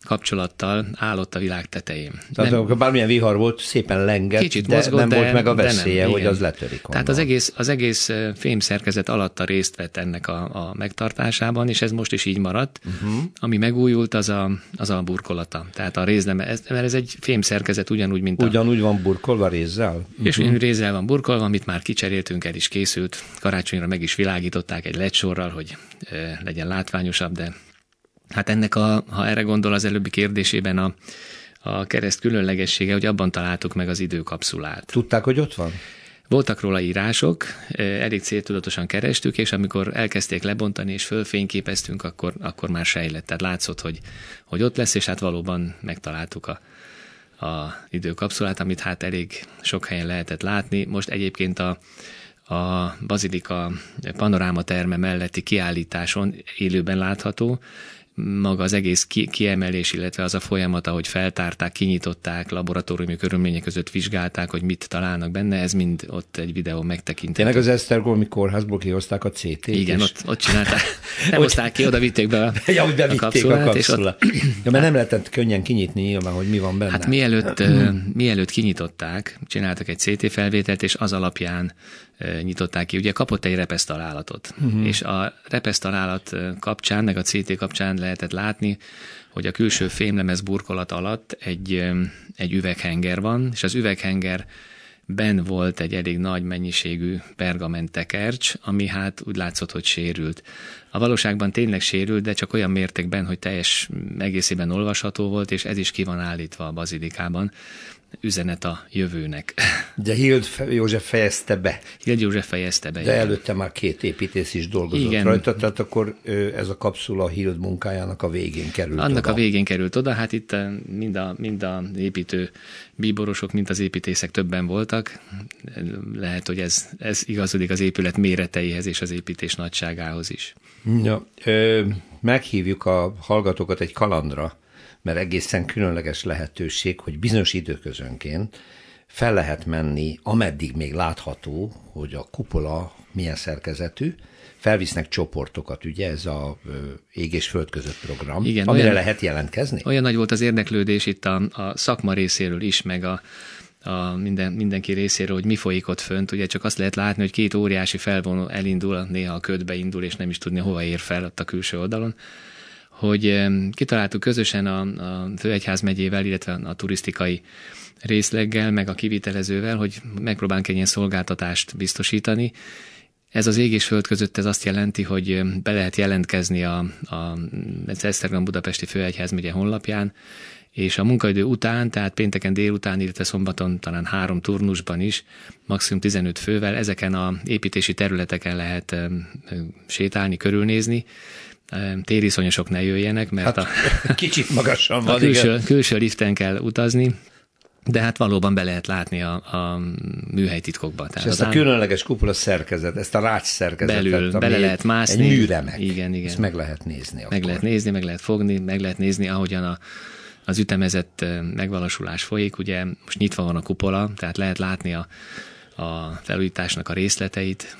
kapcsolattal állott a világ tetején. Tehát nem, amikor bármilyen vihar volt, szépen lengett, kicsit de mozgott, nem de, volt meg a veszélye, nem, hogy az letörik. Onnan. Tehát az egész, az egész fém szerkezet alatta részt vett ennek a, a megtartásában, és ez most is így maradt. Uh-huh. Ami megújult, az a, az a burkolata. Tehát a rézleme, ez, mert ez egy fém szerkezet ugyanúgy, mint Ugyanúgy a... van burkolva rézzel? Uh-huh. És mhm. rézzel van burkolva, amit már kicseréltünk, el is készült. Karácsonyra meg is világították egy lecsorral, hogy legyen látványosabb, de hát ennek a, ha erre gondol az előbbi kérdésében a, a kereszt különlegessége, hogy abban találtuk meg az időkapszulát. Tudták, hogy ott van? Voltak róla írások, elég céltudatosan kerestük, és amikor elkezdték lebontani és fölfényképeztünk, akkor, akkor már sejlett. Tehát látszott, hogy, hogy ott lesz, és hát valóban megtaláltuk a, a időkapszulát, amit hát elég sok helyen lehetett látni. Most egyébként a, a Bazilika panoráma terme melletti kiállításon élőben látható, maga az egész ki, kiemelés, illetve az a folyamat, ahogy feltárták, kinyitották, laboratóriumi körülmények között vizsgálták, hogy mit találnak benne, ez mind ott egy videó megtekinthető. Tényleg az Esztergomi kórházból kihozták a CT-t? Igen, ott, ott csinálták. <laughs> Nem hozták ki, oda vitték be a, <laughs> ja, hogy a kapszulát. A kapszulát. És ott, ja, mert nem lehetett könnyen kinyitni nyilván, hogy mi van benne. Hát mielőtt, mielőtt kinyitották, csináltak egy CT felvételt, és az alapján nyitották ki. Ugye kapott egy repesztalálatot, uh-huh. és a repesztalálat kapcsán, meg a CT kapcsán lehetett látni, hogy a külső fémlemez burkolat alatt egy, egy üveghenger van, és az üveghenger ben volt egy elég nagy mennyiségű pergament tekercs, ami hát úgy látszott, hogy sérült. A valóságban tényleg sérült, de csak olyan mértékben, hogy teljes egészében olvasható volt, és ez is ki van állítva a bazilikában üzenet a jövőnek. <laughs> De Hild József fejezte be. Hild József fejezte be. De igen. előtte már két építész is dolgozott igen. rajta, tehát akkor ez a kapszula a Hild munkájának a végén került Annak oda. a végén került oda, hát itt mind a, mind a építő bíborosok, mint az építészek többen voltak. Lehet, hogy ez, ez igazodik az épület méreteihez és az építés nagyságához is. Ja, ö, meghívjuk a hallgatókat egy kalandra, mert egészen különleges lehetőség, hogy bizonyos időközönként fel lehet menni, ameddig még látható, hogy a kupola milyen szerkezetű, felvisznek csoportokat, ugye ez a ég és föld között program, Igen, amire olyan, lehet jelentkezni? Olyan nagy volt az érdeklődés itt a, a szakma részéről is, meg a, a minden, mindenki részéről, hogy mi folyik ott fönt. Ugye csak azt lehet látni, hogy két óriási felvonó elindul, néha a ködbe indul, és nem is tudni, hova ér fel ott a külső oldalon hogy kitaláltuk közösen a, a Főegyház megyével, illetve a turisztikai részleggel, meg a kivitelezővel, hogy megpróbálunk egy ilyen szolgáltatást biztosítani. Ez az ég és föld között ez azt jelenti, hogy be lehet jelentkezni a, a Esztergom Budapesti Főegyház megye honlapján, és a munkaidő után, tehát pénteken délután, illetve szombaton talán három turnusban is, maximum 15 fővel ezeken a építési területeken lehet sétálni, körülnézni, tériszonyosok ne jöjjenek, mert hát, a, <laughs> kicsit magasan <laughs> van, a külső, igen. külső liften kell utazni, de hát valóban be lehet látni a, a műhelytitkokba. Tehát és ezt a különleges kupola szerkezet, ezt a rács szerkezetet, belül, bele lehet mászni. Egy műremek. Igen, igen. Ezt meg lehet nézni. Meg akkor. lehet nézni, meg lehet fogni, meg lehet nézni, ahogyan a, az ütemezett megvalósulás folyik. Ugye most nyitva van a kupola, tehát lehet látni a, a felújításnak a részleteit,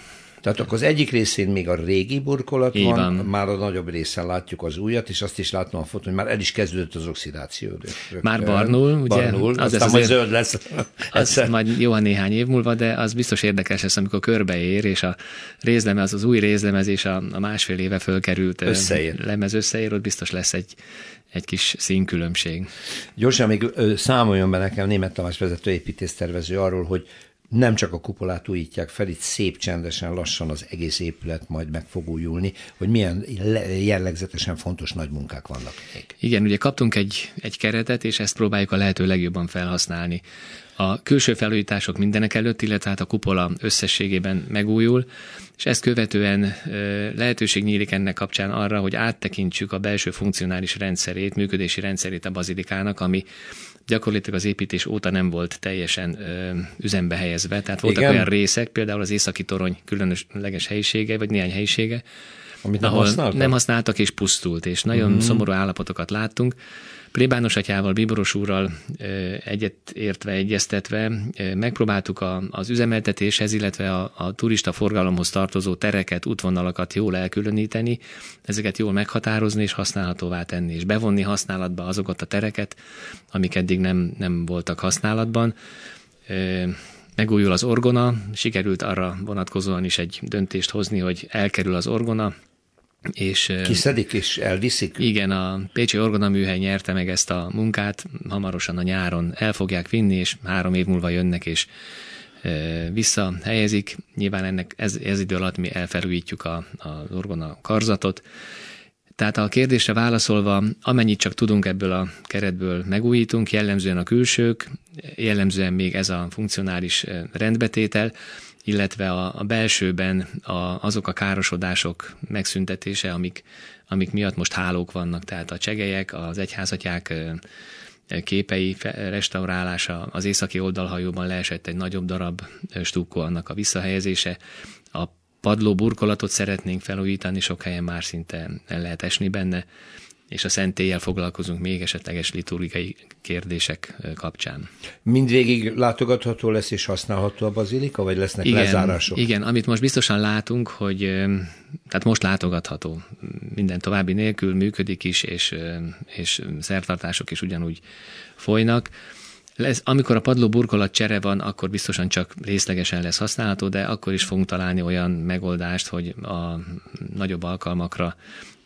tehát akkor az egyik részén még a régi burkolat Így van, van, már a nagyobb részen látjuk az újat, és azt is látom a fotón, hogy már el is kezdődött az oxidáció. Rögtön. Már barnul, ugye? Barnul, az aztán majd zöld lesz. <laughs> Az majd jó a néhány év múlva, de az biztos érdekes lesz, amikor körbeér, és a rézlemez, az új rézlemez és a, a másfél éve fölkerült összeér. lemez összeér, ott biztos lesz egy, egy kis színkülönbség. Gyorsan még számoljon be nekem német Tamás vezető építésztervező arról, hogy nem csak a kupolát újítják fel, itt szép csendesen, lassan az egész épület majd meg fog újulni, hogy milyen jellegzetesen fontos nagy munkák vannak még. Igen, ugye kaptunk egy, egy keretet, és ezt próbáljuk a lehető legjobban felhasználni. A külső felújítások mindenek előtt, illetve hát a kupola összességében megújul, és ezt követően lehetőség nyílik ennek kapcsán arra, hogy áttekintsük a belső funkcionális rendszerét, működési rendszerét a bazilikának, ami gyakorlatilag az építés óta nem volt teljesen ö, üzembe helyezve. Tehát voltak Igen. olyan részek, például az északi torony különleges helyisége, vagy néhány helyisége, Amit nem ahol használtak? nem használtak és pusztult, és nagyon mm. szomorú állapotokat láttunk. Plébános atyával, Bíboros úrral egyet értve, egyeztetve megpróbáltuk az üzemeltetéshez, illetve a, a turista forgalomhoz tartozó tereket, útvonalakat jól elkülöníteni, ezeket jól meghatározni és használhatóvá tenni, és bevonni használatba azokat a tereket, amik eddig nem, nem voltak használatban. Megújul az orgona, sikerült arra vonatkozóan is egy döntést hozni, hogy elkerül az orgona, és, Kiszedik és elviszik? Igen, a Pécsi Orgonaműhely nyerte meg ezt a munkát, hamarosan a nyáron el fogják vinni, és három év múlva jönnek, és visszahelyezik. Nyilván ennek ez, ez idő alatt mi elfelújítjuk a, az orgona karzatot, tehát a kérdésre válaszolva, amennyit csak tudunk ebből a keretből megújítunk, jellemzően a külsők, jellemzően még ez a funkcionális rendbetétel, illetve a, a belsőben a, azok a károsodások megszüntetése, amik, amik miatt most hálók vannak, tehát a csegelyek, az egyházatyák képei restaurálása, az északi oldalhajóban leesett egy nagyobb darab stúkó, annak a visszahelyezése, a padló burkolatot szeretnénk felújítani, sok helyen már szinte el lehet esni benne, és a szentéllyel foglalkozunk még esetleges liturgikai kérdések kapcsán. Mindvégig látogatható lesz és használható a bazilika, vagy lesznek igen, lezárások? Igen, amit most biztosan látunk, hogy tehát most látogatható, minden további nélkül működik is, és, és szertartások is ugyanúgy folynak. Lesz, amikor a padló burkolat csere van, akkor biztosan csak részlegesen lesz használható, de akkor is fogunk találni olyan megoldást, hogy a nagyobb alkalmakra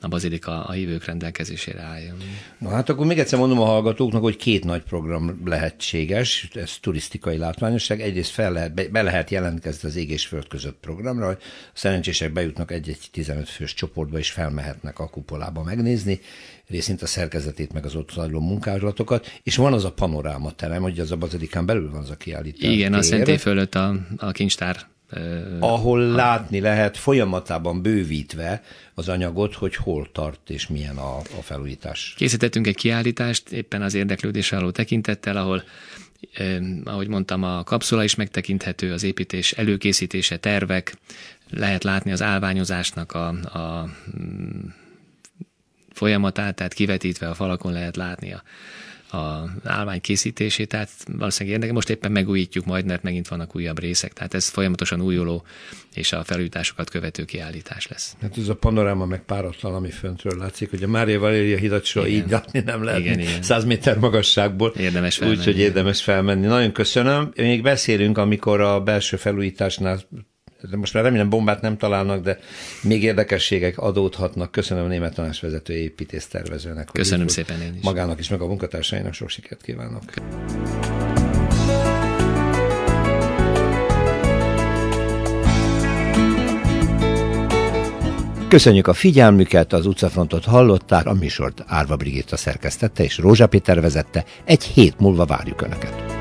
a bazilika a hívők rendelkezésére álljon. Na hát akkor még egyszer mondom a hallgatóknak, hogy két nagy program lehetséges, ez turisztikai látványosság. Egyrészt fel lehet, be, be lehet jelentkezni az ég és föld között programra, hogy a szerencsések bejutnak egy-egy 15 fős csoportba, és felmehetnek a kupolába megnézni részint a szerkezetét, meg az ott zajló munkálatokat, és van az a panoráma terem, hogy az a bazilikán belül van az a kiállítás. Igen, tér, a szentély fölött a, a kincstár ahol látni lehet folyamatában bővítve az anyagot, hogy hol tart és milyen a, a felújítás. Készítettünk egy kiállítást éppen az érdeklődésre álló tekintettel, ahol eh, ahogy mondtam, a kapszula is megtekinthető, az építés előkészítése, tervek, lehet látni az állványozásnak a, a mm, folyamatát, tehát kivetítve a falakon lehet látni a, a állvány készítését, tehát valószínűleg érdekes. Most éppen megújítjuk majd, mert megint vannak újabb részek, tehát ez folyamatosan újuló és a felújításokat követő kiállítás lesz. Hát ez a panoráma meg páratlan, ami föntről látszik, hogy a Mária Valéria hidat soha így látni nem lehet. Igen, igen. 100 méter magasságból. Érdemes felmenni. Úgyhogy érdemes felmenni. Nagyon köszönöm. Még beszélünk, amikor a belső felújításnál de most már remélem bombát nem találnak, de még érdekességek adódhatnak. Köszönöm a német tanácsvezető építész tervezőnek. Köszönöm szépen én is. Magának is, meg a munkatársainak sok sikert kívánok. Köszönjük a figyelmüket, az utcafrontot hallották, a műsort Árva Brigitta szerkesztette és Rózsa Péter vezette. Egy hét múlva várjuk Önöket.